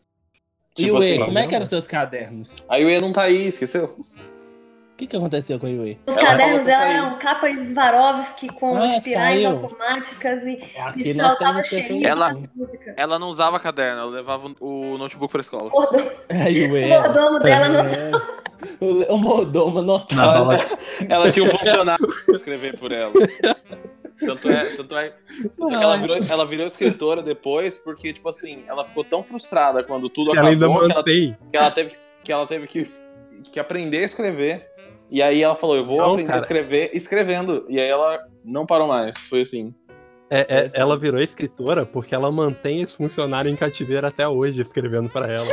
E Tipo o E, assim, como é que eram os seus cadernos? A Yue não tá aí, esqueceu? O que, que aconteceu com a Yue? Os Ela cadernos dela eram capas Swarovski com Ah, espirais saiu. automáticas e Aqui e nós temos cheirinho Ela- de música. Ela não usava caderno, ela levava o notebook pra escola. O mordomo- A Yue. o mordomo dela não É. O, mordomo Na notável. aula Ela tinha um funcionário pra escrever por ela. (laughs) Tanto é, tanto é, tanto é que ela virou, ela virou escritora depois, porque, tipo assim, ela ficou tão frustrada quando tudo que ela ainda acabou que ela, que ela teve, que, ela teve que, que aprender a escrever. E aí ela falou, eu vou Não, aprender cara. a escrever escrevendo. E aí ela não parou mais. Foi assim. É, é, Essa- ela virou escritora porque ela mantém esse funcionário em cativeiro até hoje, escrevendo pra ela.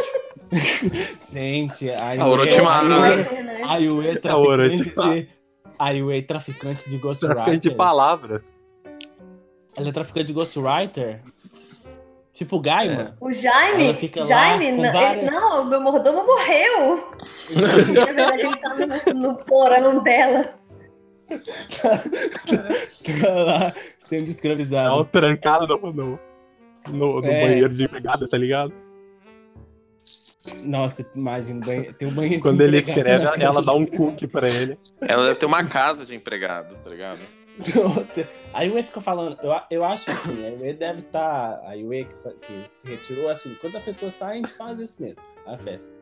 (laughs) Gente, a A Orochimaru, Yue- né? A Yue é A de... A Yue é traficante de Traficante de Ghostwriter. palavras. Ela é traficante de Ghostwriter. Tipo o Gaiman. O Jaime, Jaime, com não, várias- não, o meu mordomo morreu. Na (laughs) verdade, ele tá no, no porão dela. Tá lá sendo escravizado. trancada no, no, no, no É. banheiro de empregada, tá ligado? Nossa, imagina, tem um banheiro Quando de ele escreve, ela casa dá um cookie pra ele. Ela deve ter uma casa de empregados, tá ligado? Nossa, A Yue fica falando, eu, eu acho assim, a Yue deve estar. a Yue que, que se retirou, assim, quando a pessoa sai, a gente faz isso mesmo, a festa.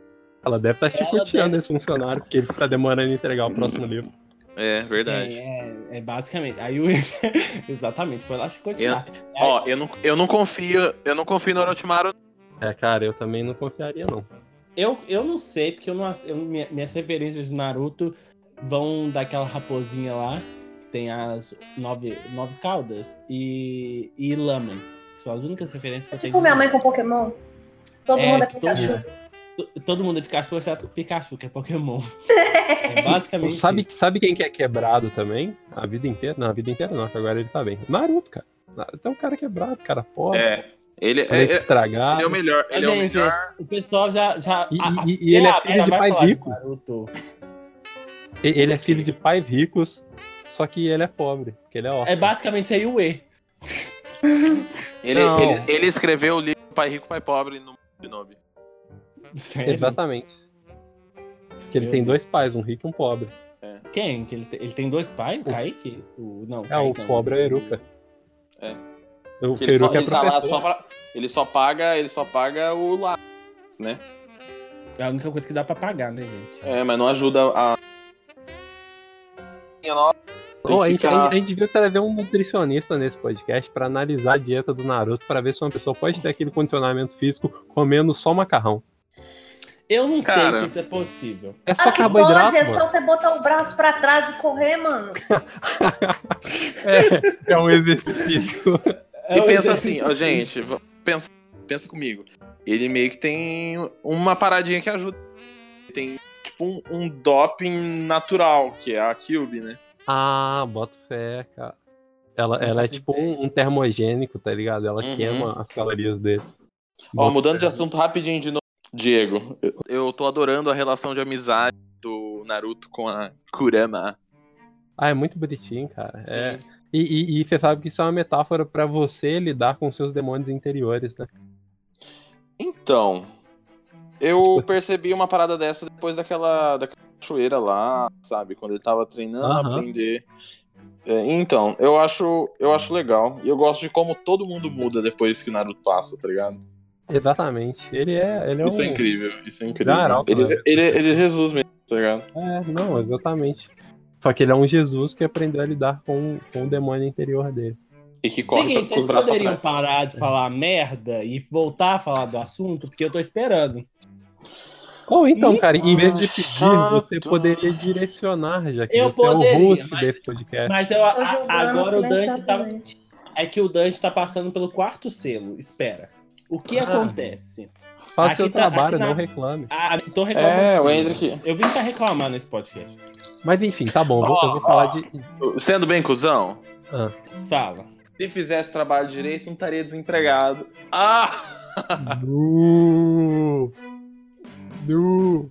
Ela deve estar Ela chicoteando deve- esse funcionário, porque ele tá demorando a entregar o próximo livro. É, verdade. É, é, é basicamente. A Yue, (laughs) exatamente, foi lá chicotear. Ó, eu não, eu não confio, eu não confio no Orochimaru. É, cara, eu também não confiaria, não. Eu, eu não sei, porque eu não, eu, minha, minhas referências de Naruto vão daquela raposinha lá, que tem as nove, nove caudas, e, e Lamen. São as únicas referências que eu tenho. Tipo minha mãe com Pokémon. Todo É, mundo é todo Pikachu. mundo- To- Todo mundo é Pikachu, exceto Pikachu, que é Pokémon. (laughs) É basicamente Sabe, isso. sabe quem que é quebrado também? A vida inteira? Não, a vida inteira não, que agora ele tá bem. Naruto, cara. Naruto é um cara quebrado, cara pobre, É. Ele, é, é- estragado. ele é o melhor. Ele é o gente, melhor. o pessoal já. já E- a- e- e ele é filho de vai pai falar rico. Naruto. E- Ele é filho de pais ricos, só que ele é pobre, porque ele é órfão. É basicamente a Yue. Ele, Não. ele, ele escreveu o livro Pai Rico, Pai Pobre no Shinobi. Sério? Exatamente. Porque ele Meu tem Deus. dois pais, um rico e um pobre. Quem? Que ele, te- ele tem dois pais? O Kaique? O, não, É, o Kaique não. pobre é o Eruka. É. O Que ele, só, é ele tá só pra. Ele só paga, ele só paga o lá, né? É a única coisa que dá pra pagar, né, gente? É, mas não ajuda a. Ô, a, gente, ficar- a gente- a gente devia trazer um nutricionista nesse podcast pra analisar a dieta do Naruto pra ver se uma pessoa pode ter aquele condicionamento físico comendo só macarrão. Eu não Cara. sei se isso é possível. É só Ah, carboidrato, pode, é mano. só você botar o braço pra trás e correr, mano. (laughs) É, é um exercício. (laughs) E É pensa assim, ó, gente, pensa, pensa comigo. Ele meio que tem uma paradinha que ajuda. tem tipo um, um doping natural, que é a Cube, né? Ah, bota fé, cara. Ela, ela é tipo um, um termogênico, tá ligado? Ela Uhum. queima as calorias dele. Ó, Bota mudando de fé. assunto rapidinho de novo, Diego. Eu, eu tô adorando a relação de amizade do Naruto com a Kurama. Ah, é muito bonitinho, cara. É. E, e- e você sabe que isso é uma metáfora pra você lidar com seus demônios interiores, né? Então, eu percebi uma parada dessa depois daquela, daquela cachoeira lá, sabe? Quando ele tava treinando a Aham. aprender. É, então, eu acho, eu acho legal. E eu gosto de como todo mundo muda depois que o Naruto passa, tá ligado? Exatamente. Ele é. Ele é Isso um... é incrível, isso é incrível. Ele, né? ele, ele é Jesus mesmo, tá ligado? É, não, exatamente. Só que ele é um Jesus que aprendeu a lidar com, com o demônio interior dele. E que corre Seguinte, vocês os braços pra poderiam parar de falar merda e voltar a falar do assunto, porque eu tô esperando. Ou então, cara, em vez de pedir, chato. você poderia direcionar, já que Eu você poderia, é o host mas- desse podcast. Mas eu, a- agora o Dante tá. É que o Dante tá passando pelo quarto selo. Espera. O que Ah. acontece? Faça aqui seu tá- trabalho, na- não reclame. Ah, tô reclamando. É, o. Hendrick. Eu vim pra reclamar nesse podcast. Mas enfim, tá bom, vou- eu vou falar de. Sendo bem cuzão, Ah, Fala. se fizesse trabalho direito, não estaria desempregado. Ah! Nu! Nu!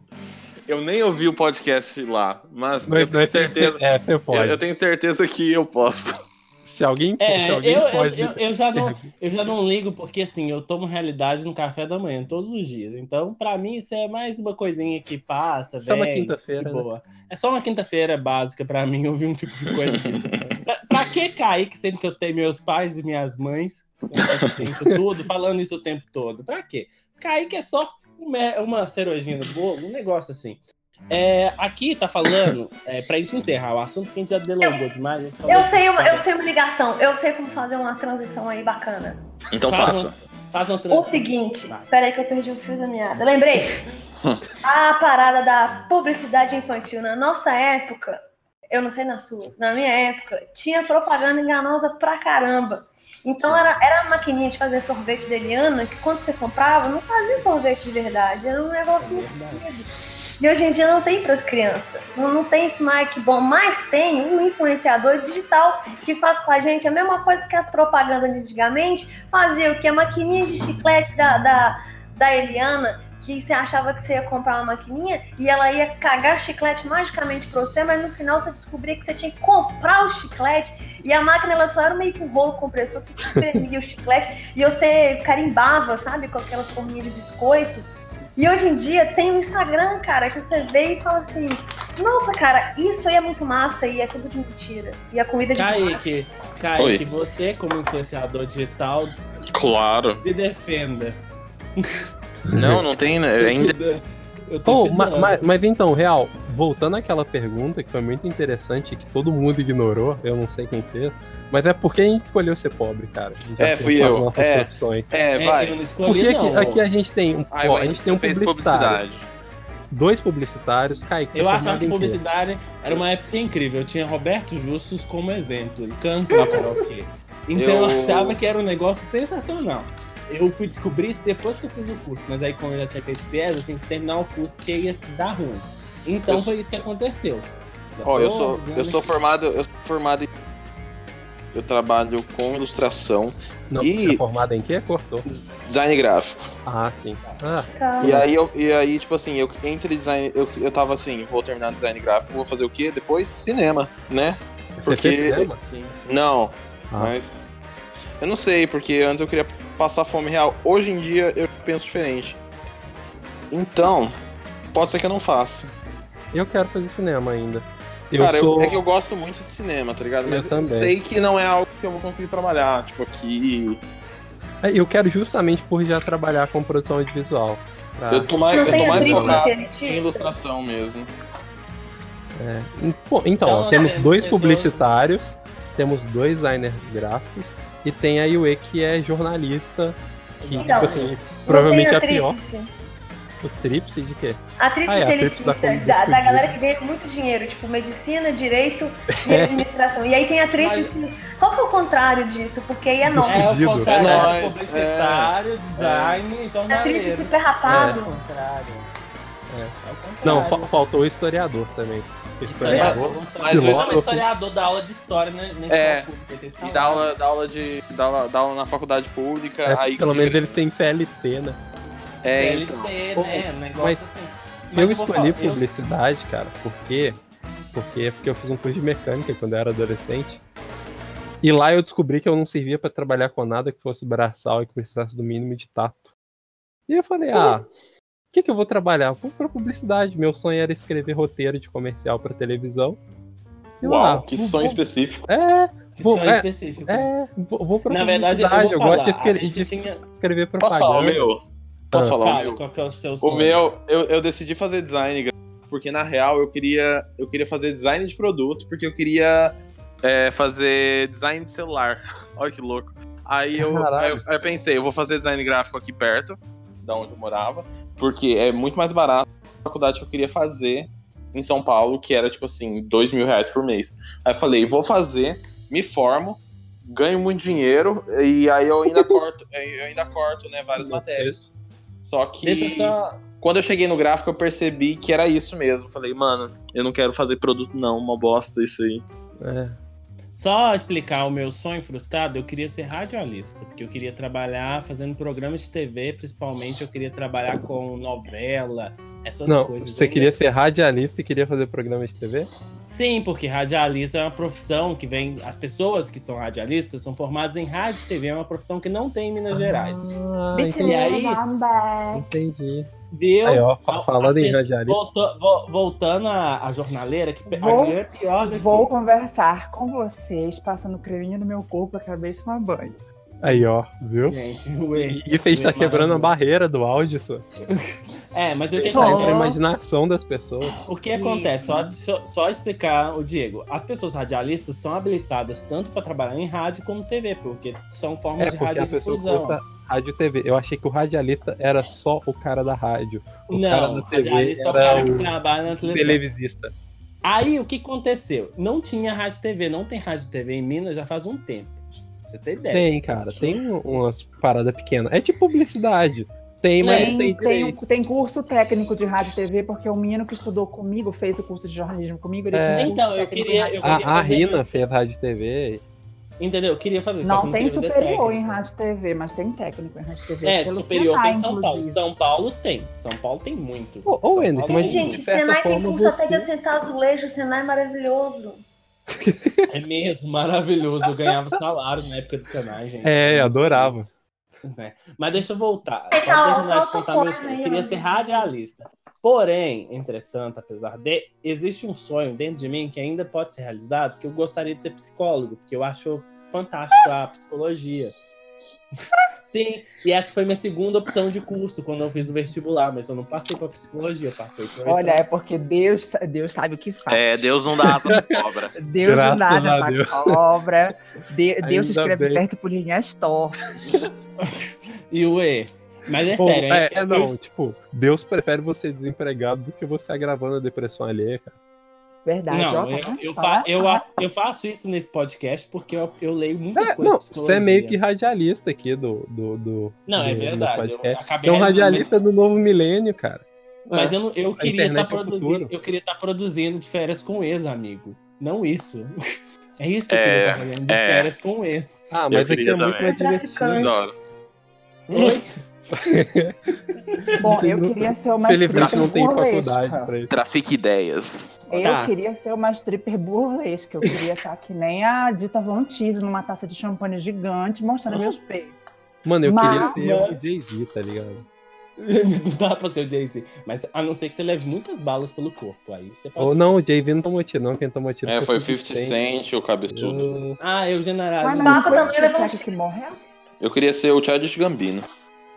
Eu nem ouvi o podcast lá, mas Não, eu tenho é certeza. É, você Eu, pode. eu tenho certeza que eu posso. Se alguém, É, se alguém eu, eu, pode. eu, eu já não, (laughs) eu já não ligo, porque assim, eu tomo realidade no café da manhã todos os dias. Então, pra mim, isso é mais uma coisinha que passa, Só uma vem, quinta-feira, né? É só uma quinta-feira básica pra mim ouvir um tipo de coisa disso. (laughs) pra, pra que cair, que sendo que eu tenho meus pais e minhas mães, isso tudo, falando isso o tempo todo? Pra quê? Kaique é só uma, uma cerojinha no bolo, um negócio assim. É, aqui tá falando, é, pra gente encerrar o assunto, que a gente já delongou demais. a gente falou Eu de- sei, uma, eu sei uma ligação, eu sei como fazer uma transição aí bacana. Então Faz faça. uma- Faz uma O transição. seguinte, Vai. peraí que eu perdi o fio da meada. Lembrei. (laughs) a parada da publicidade infantil. Na nossa época, eu não sei nas suas, na minha época, tinha propaganda enganosa pra caramba. Então era, era a maquininha de fazer sorvete da Eliana, que quando você comprava, não fazia sorvete de verdade. Era um negócio muito querido. E hoje em dia não tem para as crianças. Não, não tem que bom. Mas tem um influenciador digital que faz com a gente a mesma coisa que as propagandas antigamente fazia, o que? A maquininha de chiclete da, da, da Eliana, que você achava que você ia comprar uma maquininha e ela ia cagar chiclete magicamente pra você, mas no final você descobria que você tinha que comprar o chiclete e a máquina ela só era meio que um rolo compressor que espremia o chiclete e você carimbava, sabe, com aquelas forminhas de biscoito. E hoje em dia tem o Instagram, cara, que você vê e fala assim: Nossa, cara, isso aí é muito massa e é tudo de mentira. E a comida de Kaique, Kaique, Oi. você como influenciador digital, Claro. se defenda. Não, não tem, né? Ainda. (laughs) Eu tô Oh, te ma- dando. ma- mas então, Real, voltando àquela pergunta que foi muito interessante, que todo mundo ignorou, eu não sei quem fez, mas é porque a gente escolheu ser pobre, cara. A gente já É, fui as eu, nossas é. profissões. É, É, vai. eu não Por escolhi, que não. que aqui a gente tem um, Ai, ó, a gente tem um fez publicitário, publicidade. dois publicitários, Kaique, Eu achava que publicidade era uma época incrível. Eu tinha Roberto Justus como exemplo. Ele canta no karaokê. Então eu... Eu- achava que era um negócio sensacional. Eu fui descobrir isso depois que eu fiz o curso, mas aí como eu já tinha feito FIES, eu tinha que terminar o curso porque ia dar ruim. Então Eu- foi isso que aconteceu. Ó, eu tô sou, eu sou aqui. formado, eu sou formado em. Eu trabalho com ilustração, Não, E- você é formado em quê? Cortou. design gráfico. Ah, sim. Ah, Cara, E aí, eu, e aí, tipo assim, eu entre design. Eu, eu tava assim, vou terminar design gráfico, vou fazer o quê? Depois cinema, né? você Porque- cinema? Sim. Não, Ah. mas. Eu não sei, porque antes eu queria passar fome real. Hoje em dia eu penso diferente. Então, pode ser que eu não faça. Eu quero fazer cinema ainda. Eu Cara, eu- sou... é que eu gosto muito de cinema, tá ligado? Eu Mas eu, também. sei que não é algo que eu vou conseguir trabalhar, tipo, aqui. É, Eu quero justamente por já trabalhar com produção audiovisual. pra- Eu tô mais, não eu tô a mais focado em ilustração mesmo. É. Pô, então, Então, temos temos dois pessoas- publicitários, temos dois designers gráficos e tem a Yue que é jornalista, que, Então, tipo assim, provavelmente é a pior. tríplice. O tríplice de quê? A tríplice Ah, é, a tríplice da da, da galera que ganha muito dinheiro, tipo medicina, direito e (laughs) É. administração. E aí tem a tríplice. Qual que é o contrário disso? Porque aí é nós. É o contrário, É é publicitário, design e A tríplice jornaleiro. É ferrapado. o contrário. É. É o contrário. Não, fa- faltou o historiador também. Historiador. Mas hoje- mas historiador da aula de história né, na escola É, pública. E dá aula, dá aula de. Dá aula, dá aula na faculdade pública. É, aí pelo menos eles têm CLT, né? É, CLT, então. né? Um negócio Mas assim. eu vou escolhi falar, eu- publicidade, cara, por quê? Porque, porque eu fiz um curso de mecânica quando eu era adolescente. E lá eu descobri que eu não servia pra trabalhar com nada que fosse braçal e que precisasse do mínimo de tato. E eu falei, ah, o que, que eu vou trabalhar? Vou pra publicidade. Meu sonho era escrever roteiro de comercial pra televisão. Eu, Uau, ah, que vou- sonho específico. É, Que Vou- sonho é, específico. é, vou, vou pra Na verdade, eu publicidade. vou gosto de falar. A escrever, gente de tinha... escrever Posso propaganda. falar o meu? Posso Ah. falar o Fala, meu? qual que é o seu sonho? O meu, eu, eu decidi fazer design, gráfico, porque na real eu queria, eu queria fazer design de produto, porque eu queria é, fazer design de celular. (laughs) Olha que louco. Aí eu, eu, aí eu pensei, eu vou fazer design gráfico aqui perto, da onde eu morava, porque é muito mais barato a faculdade que eu queria fazer em São Paulo, que era tipo assim, dois mil reais por mês. Aí eu falei, vou fazer, me formo, ganho muito dinheiro, e aí eu ainda (laughs) corto, eu ainda corto, né, várias matérias. Só que. Deixa eu só... Quando eu cheguei no gráfico, eu percebi que era isso mesmo. Falei, mano, eu não quero fazer produto, não, uma bosta isso aí. É. Só explicar o meu sonho frustrado, eu queria ser radialista, porque eu queria trabalhar fazendo programas de TV, principalmente eu queria trabalhar com novela, essas Não, coisas. você Eu queria ser radialista e queria fazer programa de TV? Sim, porque radialista é uma profissão que vem. As pessoas que são radialistas são formadas em rádio e TV, é uma profissão que não tem em Minas Gerais. Ah, Bitch, E aí? Entendi. Viu? Aí, ó, falando em vo- voltando à, à jornaleira, que Vou- a é pior daqui. Vou conversar com vocês, passando creminho no meu corpo, acabei de tomar banho. Aí, ó, viu? Gente, ué. E a gente tá quebrando a barreira do áudio, só. É, mas o que Tô. Pra acontece? imaginação das pessoas. O que acontece? Só, só, só explicar o Diego. As pessoas radialistas são habilitadas tanto para trabalhar em rádio como TV, porque são formas É, de a radiodifusão. Rádio TV. Eu achei que o radialista era só o cara da rádio. O cara Não, da TV radialista é o era cara que trabalha na televisão. televisista. Aí o que aconteceu? Não tinha rádio TV, não tem rádio TV em Minas já faz um tempo. Você ter ideia. Tem, cara. Tem um- umas paradas pequenas. É tipo publicidade. Tem, mas Tem, não tem tem, tem curso técnico de rádio e TV, porque o menino que estudou comigo, fez o curso de jornalismo comigo, ele É. tinha um curso Então, eu queria- eu queria- A, a Rina fez rádio e TV. Entendeu? Eu queria fazer só que Não tem superior em rádio e TV, mas tem técnico em rádio e TV. É, Pelo superior Senai, tem em São Paulo. inclusive. São Paulo tem. São Paulo tem muito. Ô, ô, Paulo mas. Gente, certa Senai tem curso até de você- assentar azulejo, o Senai é maravilhoso. (laughs) É mesmo, maravilhoso. Eu ganhava salário na época do Senai, gente. É, Muito adorava. É. Mas deixa eu voltar. É, Só terminar de contar meu sonho. Eu aí, queria ser radialista. Porém, entretanto, apesar de, existe um sonho dentro de mim que ainda pode ser realizado, que eu gostaria de ser psicólogo, porque eu acho fantástico a psicologia. (laughs) Sim, e essa foi minha segunda opção de curso quando eu fiz o vestibular, mas eu não passei para psicologia, eu passei para Olha, é porque Deus, Deus sabe o que faz. É, Deus não dá asa pra cobra. (laughs) Deus Graças não dá a asa pra Deus. cobra. De- Deus escreve bem. certo por linhas tortas. (laughs) E o E. Mas é Pô, sério, é, eu- é, não, eu- tipo, Deus prefere você desempregado do que você agravando a depressão alheia, cara. Verdade, Não, ó. eu, tá eu, vendo? fa- eu, a- eu faço isso nesse podcast porque eu, eu leio muitas É, coisas não, você é meio que radialista aqui do. do, do Não, é do- do verdade. Eu acabei É um radialista do novo milênio, cara. Mas, mas eu, não- eu queria é o produzindo. Eu queria estar produzindo de férias com o ex, amigo. Não isso. (laughs) É isso que eu É, queria estar fazendo, de é. férias com o ex. Ah, Eu mas aqui queria é muito mais divertido. Oi? (laughs) Bom, eu queria ser uma Felizmente stripper não tem burlesca. faculdade pra isso. Trafique ideias. Eu Tá. queria ser uma stripper burlesca. Eu queria estar que nem a Dita Von Teese numa taça de champanhe gigante mostrando meus peitos. Mano, eu Mas- queria ser o Jay-Z, tá ligado? (laughs) Não dá pra ser o Jay-Z. Mas a não ser que você leve muitas balas pelo corpo. Aí você pode Ou ser. não, o Jay-Z não tomou tiro, não. Quem tomou tiro É, foi o 50 50 Cent, o cabeçudo. Eu- Ah, eu generalizo. mas Bafa não foi o Tupac que morreu? Eu queria ser o Childish Gambino.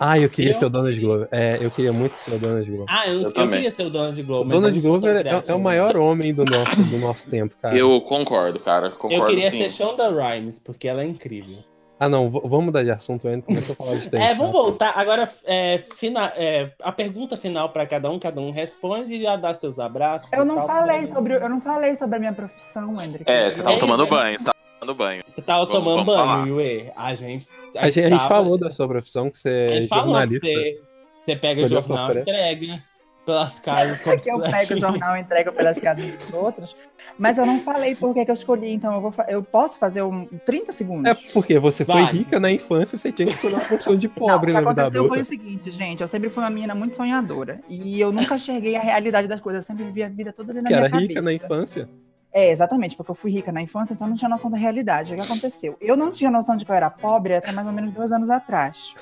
Ah, eu queria Eu? ser o Donald Glover. É, eu queria muito ser o Donald Glover. Ah, eu, Eu eu, também. queria ser o Donald O Glover. mas eu Donald Glover é- é, o maior homem do nosso, do nosso tempo, cara. Eu concordo, cara. Concordo Eu queria sim. ser Shonda Rhimes, porque ela é incrível. Ah, não, vamos mudar de assunto ainda. Começou a falar de (laughs) tempo. É, vamos voltar. Agora, é, fina- é, a pergunta final para cada um, cada um responde e já dá seus abraços. Eu e não tal. falei sobre, eu não falei sobre a minha profissão, Hendrick. É, você tava É, tomando é. banho, você tomando banho. Você tava Vamos- tomando vamos banho, Yue. A gente. A gente, a gente tava- falou da sua profissão, que você A é gente falou que você, você pega Podia jornal e sofrer. entrega. pelas casas (laughs) como que eu pego o jornal e entrego pelas casas dos outros. Mas eu não falei por que que eu escolhi, então eu, vou fa- eu posso fazer um 30 segundos. É porque você foi Vai. rica na infância, você tinha que escolher uma profissão de Não, o pobre que aconteceu foi o seguinte, gente. Eu sempre fui uma menina muito sonhadora. E eu nunca enxerguei a realidade das coisas. Eu sempre vivi a vida toda ali na Que minha era cabeça. rica na infância. É, exatamente, porque eu fui rica na infância, então eu não tinha noção da realidade. O que aconteceu? Eu não tinha noção de que eu era pobre até mais ou menos dois anos atrás.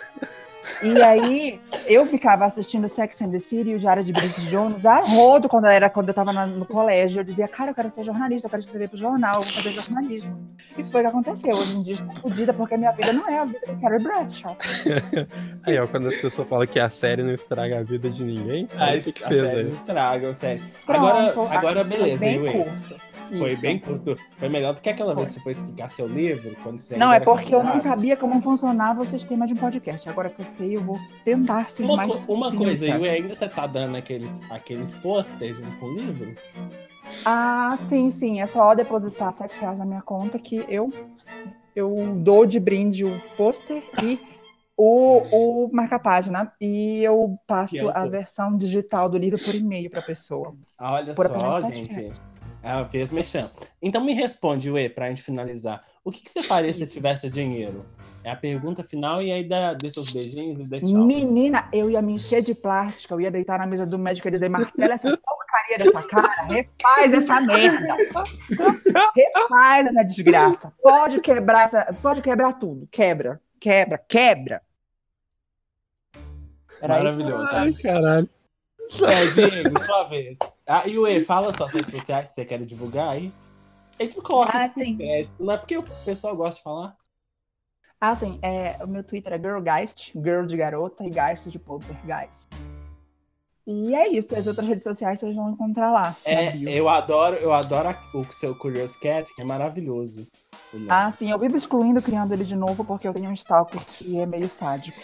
E aí, eu ficava assistindo Sex and the City e o Diário de Bridget Jones a rodo quando eu, era, quando eu tava na- no colégio. Eu dizia, cara, eu quero ser jornalista, eu quero escrever pro jornal, eu vou fazer jornalismo. E foi o que aconteceu. Hoje em dia estou fodida porque minha vida não é a vida do Carrie Bradshaw. (laughs) Aí, ó, quando as pessoas falam que a série não estraga a vida de ninguém, As, as séries estragam, sério. Pronto, Agora, agora foi beleza, bem Yui. Foi Isso. bem curto. Foi melhor do que aquela vez que você foi explicar seu livro, quando você Não, é porque eu não sabia como funcionava o sistema de um podcast. Agora que eu sei, eu vou tentar ser Uma, mais uma sucinta. coisa, Yui, ainda você tá dando aqueles, aqueles posters junto com o livro? Ah, sim, sim. É só depositar 7 reais na minha conta que eu, eu dou de brinde o pôster e o, o marca-página. E eu passo a versão digital do livro por e-mail para a pessoa. Olha só, sete gente. É a vez mexendo. Então me responde, Uê, pra gente finalizar. O que, que você faria se tivesse dinheiro? É a pergunta final e aí dá, dê seus beijinhos e dê tchau. Menina, eu ia me encher de plástico, eu ia deitar na mesa do médico e dizer: martela essa porcaria dessa cara, refaz essa merda. Refaz essa desgraça. Pode quebrar essa. Pode quebrar tudo. Quebra, quebra, quebra. Era isso. Maravilhoso. Ai, caralho. (laughs) É, Diego, sua vez. Ah, e Uê, fala suas redes sociais que você quer divulgar aí. A gente coloca Ah, sim. não é porque o pessoal gosta de falar. Ah, sim, é, o meu Twitter é Girlgeist, girl de garota e geist de poltergeist. E é isso, as outras redes sociais vocês vão encontrar lá. É, eu adoro, eu adoro o seu Curious Cat, que é maravilhoso. o nome. Ah, sim, eu vivo excluindo, criando ele de novo, porque eu tenho um stalker que é meio sádico.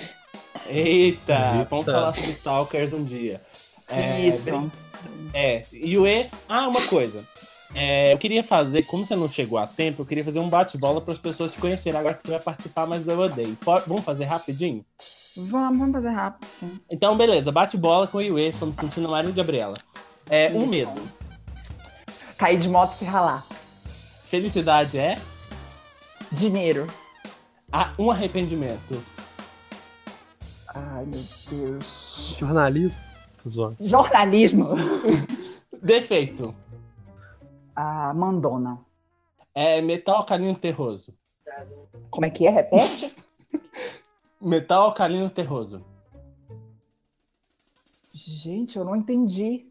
Eita, Eita. vamos falar sobre Stalkers um dia. É, isso. bem- É, e o E. Ah, uma coisa. É, eu queria fazer, como você não chegou a tempo, eu queria fazer um bate-bola para as pessoas te conhecerem agora que você vai participar mais do Eu Odeio. Po- Vamos fazer rapidinho? Vamos, vamos fazer rápido, sim. Então, beleza, bate-bola com o Iue, estou me sentindo Maria e Gabriela. É, um medo. Cair de moto e se ralar. Felicidade é. Dinheiro. Ah, um arrependimento. Ai, meu Deus. Jornalismo. Tô zoando. Jornalismo. Defeito. A Mandona. É metal alcalino terroso. Como é que é? Repete? (laughs) Metal alcalino terroso. Gente, eu não entendi.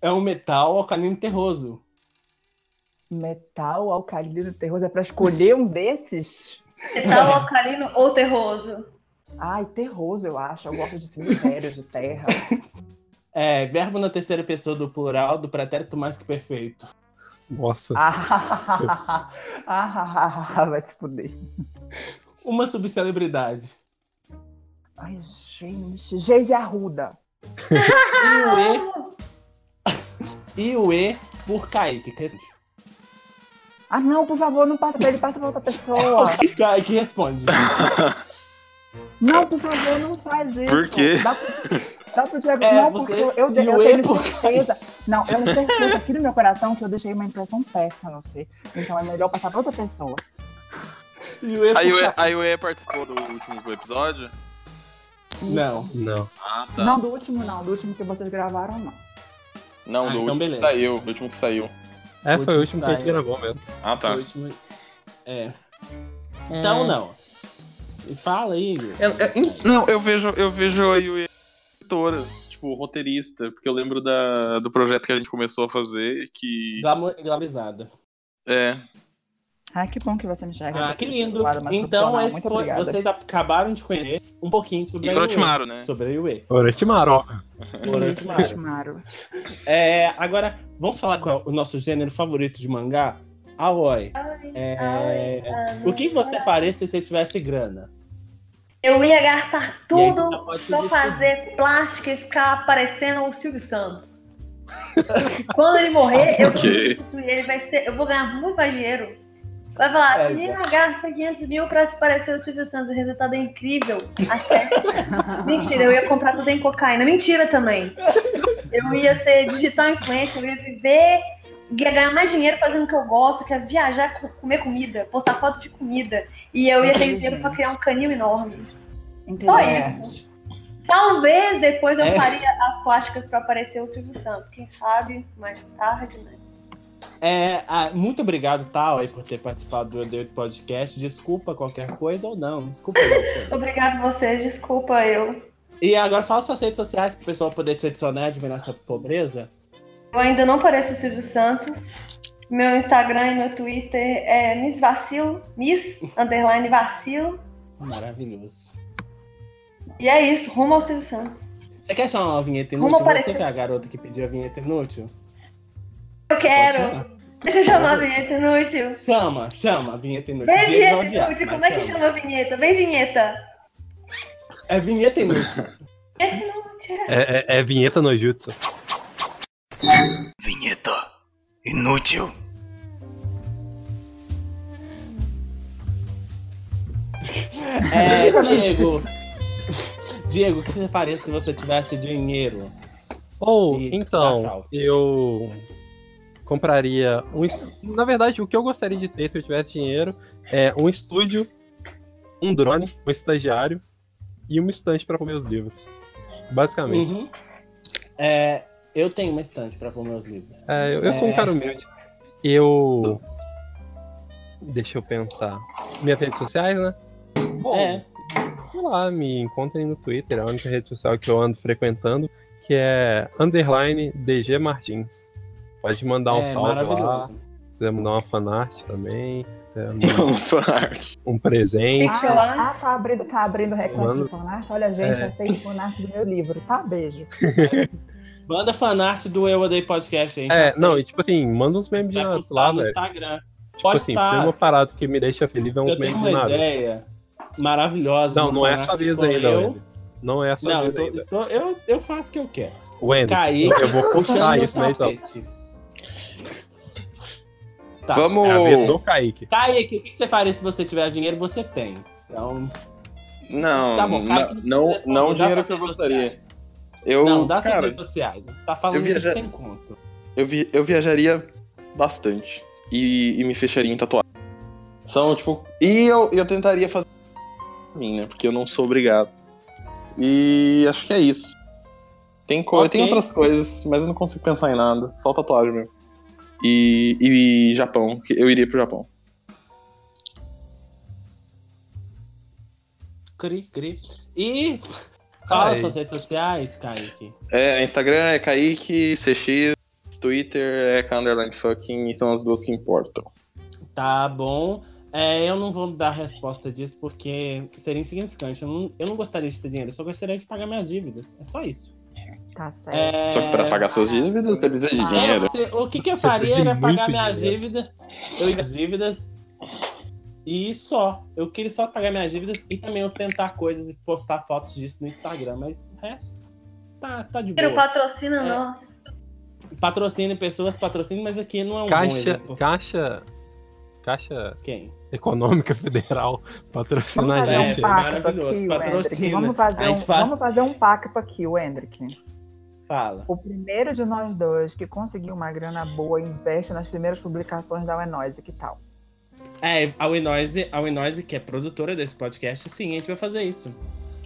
É um metal alcalino terroso. Metal, alcalino, terroso. É pra escolher um desses? Metal alcalino ou terroso? Ai, terroso, eu acho. Eu gosto de cemitério, de terra. (laughs) É, verbo na terceira pessoa do plural do pretérito mais que perfeito. Nossa. Ah, (laughs) ah, vai se fuder. Uma subcelebridade. Ai, gente. Geise Arruda. (laughs) E o E. e o E por Kaique. que responde. Ah, não, por favor, não passa pra ele, passa pra outra pessoa. Kaique responde. Não, por favor, não faz isso. Por quê? Dá pro, dá pro Diego. É, não, porque eu, eu, eu tenho certeza. Não, eu tenho certeza aqui no meu coração que eu deixei uma impressão péssima a você. Então é melhor passar pra outra pessoa. E o E participou do último episódio? Isso. Não. Não. Ah, tá. Não, do último não. Do último que vocês gravaram, não. Não, Ah, do então último beleza. que saiu. Do último que saiu. É, O foi o último que a gente gravou mesmo. Ah, tá. O último- É. Então não. Fala aí, Igor. Eu- eu- não, eu vejo, eu vejo aí o editora, tipo, roteirista, porque eu lembro da, do projeto que a gente começou a fazer, que. Glamour- Glamourizada. É. Ah, que bom que você me enxerga. Ah, que lindo. Então, esse foi, obrigada. vocês acabaram de conhecer um pouquinho sobre E a. Orochimaru, né? Sobre a Yue. Orochimaru. Orochimaru. Orochimaru. É, agora, vamos falar qual é o nosso gênero favorito de mangá? Aoi. É, o que você faria se você tivesse grana? Eu ia gastar tudo pra fazer plástico e ficar parecendo o Silvio Santos. (laughs) Quando ele morrer, (laughs) eu vou substituir ele, vai ser, eu vou ganhar muito mais dinheiro. Vai falar, É, menina, gasta 500 mil pra se parecer o Silvio Santos. O resultado é incrível. (laughs) Mentira, eu ia comprar tudo em cocaína. Mentira também. Eu ia ser digital influencer, eu ia viver, ia ganhar mais dinheiro fazendo o que eu gosto, que é viajar, co- comer comida, postar foto de comida. E eu ia ter dinheiro pra criar um canil enorme. Só Entendeu? isso. Talvez depois eu É. faria as plásticas pra aparecer o Silvio Santos. Quem sabe mais tarde, né? É, ah, muito obrigado, Tal, aí, por ter participado do Odeio Podcast. Desculpa qualquer coisa ou não. Desculpa não. (laughs) Obrigado vocês, desculpa eu. E agora fala suas redes sociais pro pessoal poder te adicionar e admirar sua pobreza. Eu ainda não pareço o Silvio Santos. Meu Instagram e meu Twitter é Miss Vacilo, Miss underline Vacilo. Maravilhoso. E é isso, rumo ao Silvio Santos. Você quer chamar uma vinheta inútil? Você aparecer. que é a garota que pediu a vinheta inútil? Eu quero. Deixa eu chamar a vinheta inútil. Chama, chama a vinheta inútil. Vem, vinheta odiar, inútil. Como é que chama a vinheta? Vem, vinheta. É vinheta inútil. (laughs) Inútil. É, é- é vinheta no jutsu. Vinheta inútil. (laughs) É, Diego. Diego, o que você faria se você tivesse dinheiro? Ou, E então, eu compraria um. Na verdade, o que eu gostaria de ter se eu tivesse dinheiro é um estúdio, um drone, um estagiário e uma estante pra pôr meus livros. Basicamente. Uhum. É, eu tenho uma estante pra pôr meus livros. É, eu, eu sou um É. cara humilde. Eu. Deixa eu pensar. Minhas redes sociais, né? Bom, É. sei lá, me encontrem no Twitter, é a única rede social que eu ando frequentando, que é underline DG Martins. Pode mandar um é salve lá, maravilhoso. se quiser mandar uma fanart também, se quiser (laughs) mandar Um fanart. um presente. Ah, ah, tá abrindo, tá abrindo reclame Mano. de fanart. Olha, gente, É. aceito fanart do meu livro, tá? Beijo. (laughs) Manda fanart do Eu Odeio Podcast, gente. É, não, e tipo assim, manda uns memes de postar lá, no velho. Instagram. Tipo Pode assim, estar. tem uma parada que me deixa feliz, é uns Eu tenho memes uma ideia maravilhosa. Não, não é a fanart sua vez com ainda, eu. Não é a sua Não, vez tô- ainda. estou- eu, eu faço o que eu quero. Wender, Kaique, eu vou meu isso né, então. tapete. (laughs) Tá. Vamos. É do Kaique. Kaique, o que você faria se você tiver dinheiro? Você tem. Então, Não, Tá bom, Kaique, não, não, não dinheiro que eu gostaria. sociais. Eu, não, dá suas cara, redes sociais. Tá falando viaja- sem conto. eu, vi, eu viajaria bastante e, e me fecharia em tatuagem. São, tipo. E eu, eu tentaria fazer mim, né? Porque eu não sou obrigado. E acho que é isso. Tem, co- Ok. tem outras coisas, mas eu não consigo pensar em nada. Só tatuagem mesmo. E, e Japão, que eu iria pro Japão. Cri, cri. E fala Ai. suas redes sociais, Kaique. É, Instagram é Kaique, CX, Twitter é underline fucking, e são as duas que importam. Tá bom. É, eu não vou dar resposta disso porque seria insignificante. Eu não, eu não gostaria de ter dinheiro, eu só gostaria de pagar minhas dívidas. É só isso. Tá certo. É... Só que pra pagar suas dívidas você precisa de Ah. dinheiro. Você- o que, que eu faria era pagar minhas dívidas. Eu ia as dívidas e só. Eu queria só pagar minhas dívidas e também ostentar coisas e postar fotos disso no Instagram. Mas o resto tá, tá de boa. patrocina É. nós. Patrocine pessoas, patrocine, mas aqui não é um bom Caixa, exemplo. Caixa, Caixa Quem? Econômica Federal patrocina a Vamos fazer gente. um É, maravilhoso, aqui, patrocina. Vamos fazer, A um, gente faz- vamos fazer um pacto aqui, Wendrick. Fala. O primeiro de nós dois que conseguir uma grana boa investe nas primeiras publicações da Wenoise, que tal? É, a Winoise, a Winoise, que é produtora desse podcast, sim, a gente vai fazer isso.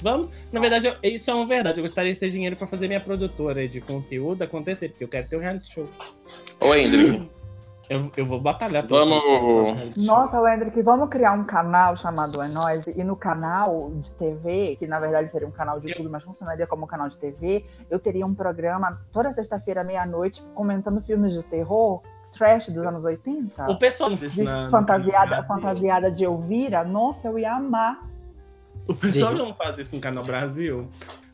Vamos. Na verdade, eu- isso é uma verdade. Eu gostaria de ter dinheiro pra fazer minha produtora de conteúdo acontecer, porque eu quero ter um reality show. Ô, Hendrick, (laughs) Eu, eu vou batalhar pra Vamos- vocês. Nossa, Wendrick, vamos criar um canal chamado Wenoise e no canal de TV, que na verdade seria um canal de YouTube, mas funcionaria como um canal de TV, eu teria um programa toda sexta-feira, meia-noite, comentando filmes de terror, trash dos anos 80. O pessoal não fez De isso na- fantasiada, fantasiada de Elvira, nossa, eu ia amar. O pessoal não faz isso no Canal Brasil.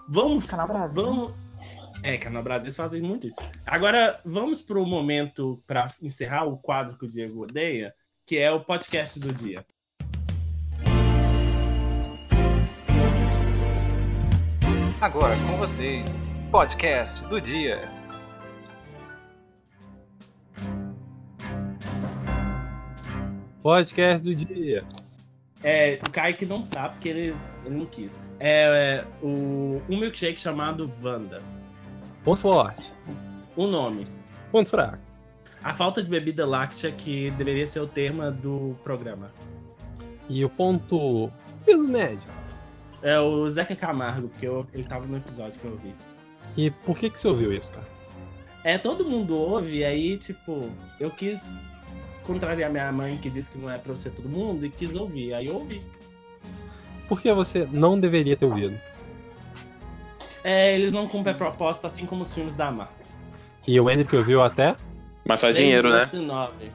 Vamos. o Canal Brasil. Vamos. É, Canal Brasil eles fazem muito isso. Agora, vamos pro momento pra encerrar o quadro que o Diego odeia, que é o podcast do dia. Agora com vocês, podcast do dia. Podcast do dia. É, o Kaique não tá, porque ele, ele não quis. É, é, o, um milkshake chamado Wanda. Ponto forte. O nome. Ponto fraco. A falta de bebida láctea que deveria ser o tema do programa. E o ponto piso médio. É o Zeca Camargo, porque eu- ele tava no episódio que eu vi. E por que que você ouviu isso, cara? É, todo mundo ouve, e aí, tipo, eu quis contrariar minha mãe, que disse que não é pra ser todo mundo, e quis ouvir. Aí eu ouvi. Por que você não deveria ter ouvido? É, eles não cumprem a proposta, assim como os filmes da Marvel. E o Andrew que ouviu até. Mas faz dinheiro, né? minutos E nove.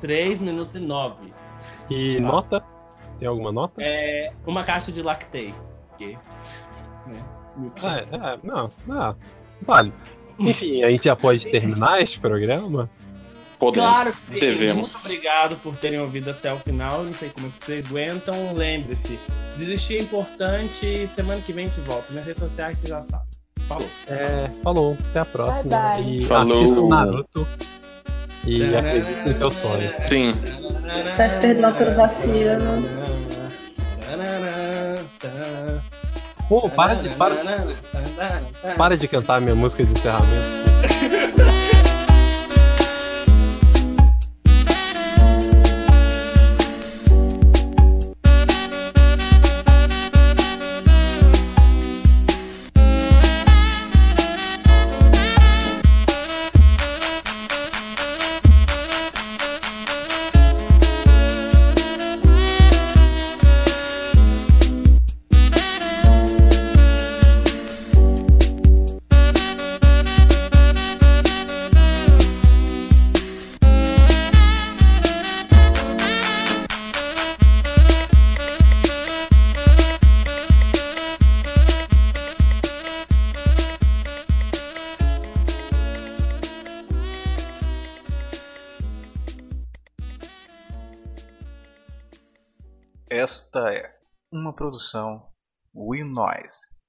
3 minutos e 9. E Nossa. nota? Tem alguma nota? É uma caixa de lactei. Que, né? Ah, é, é, não, não. Vale. Enfim, a gente já pode (laughs) terminar este programa? Podemos. Claro que sim. Muito Devemos. obrigado por terem ouvido até o final. Não sei como é que vocês aguentam. Lembre-se, desistir é importante e semana que vem a gente volta. Nas redes sociais você já sabe. Falou. É, falou, até a próxima. Bye, bye. E Falou. Naruto. E acredite nos seus sonhos. Sim. Peço perdão pelo vacilo. Pô, para de, para, para de cantar minha música de encerramento. Produção Will Noise.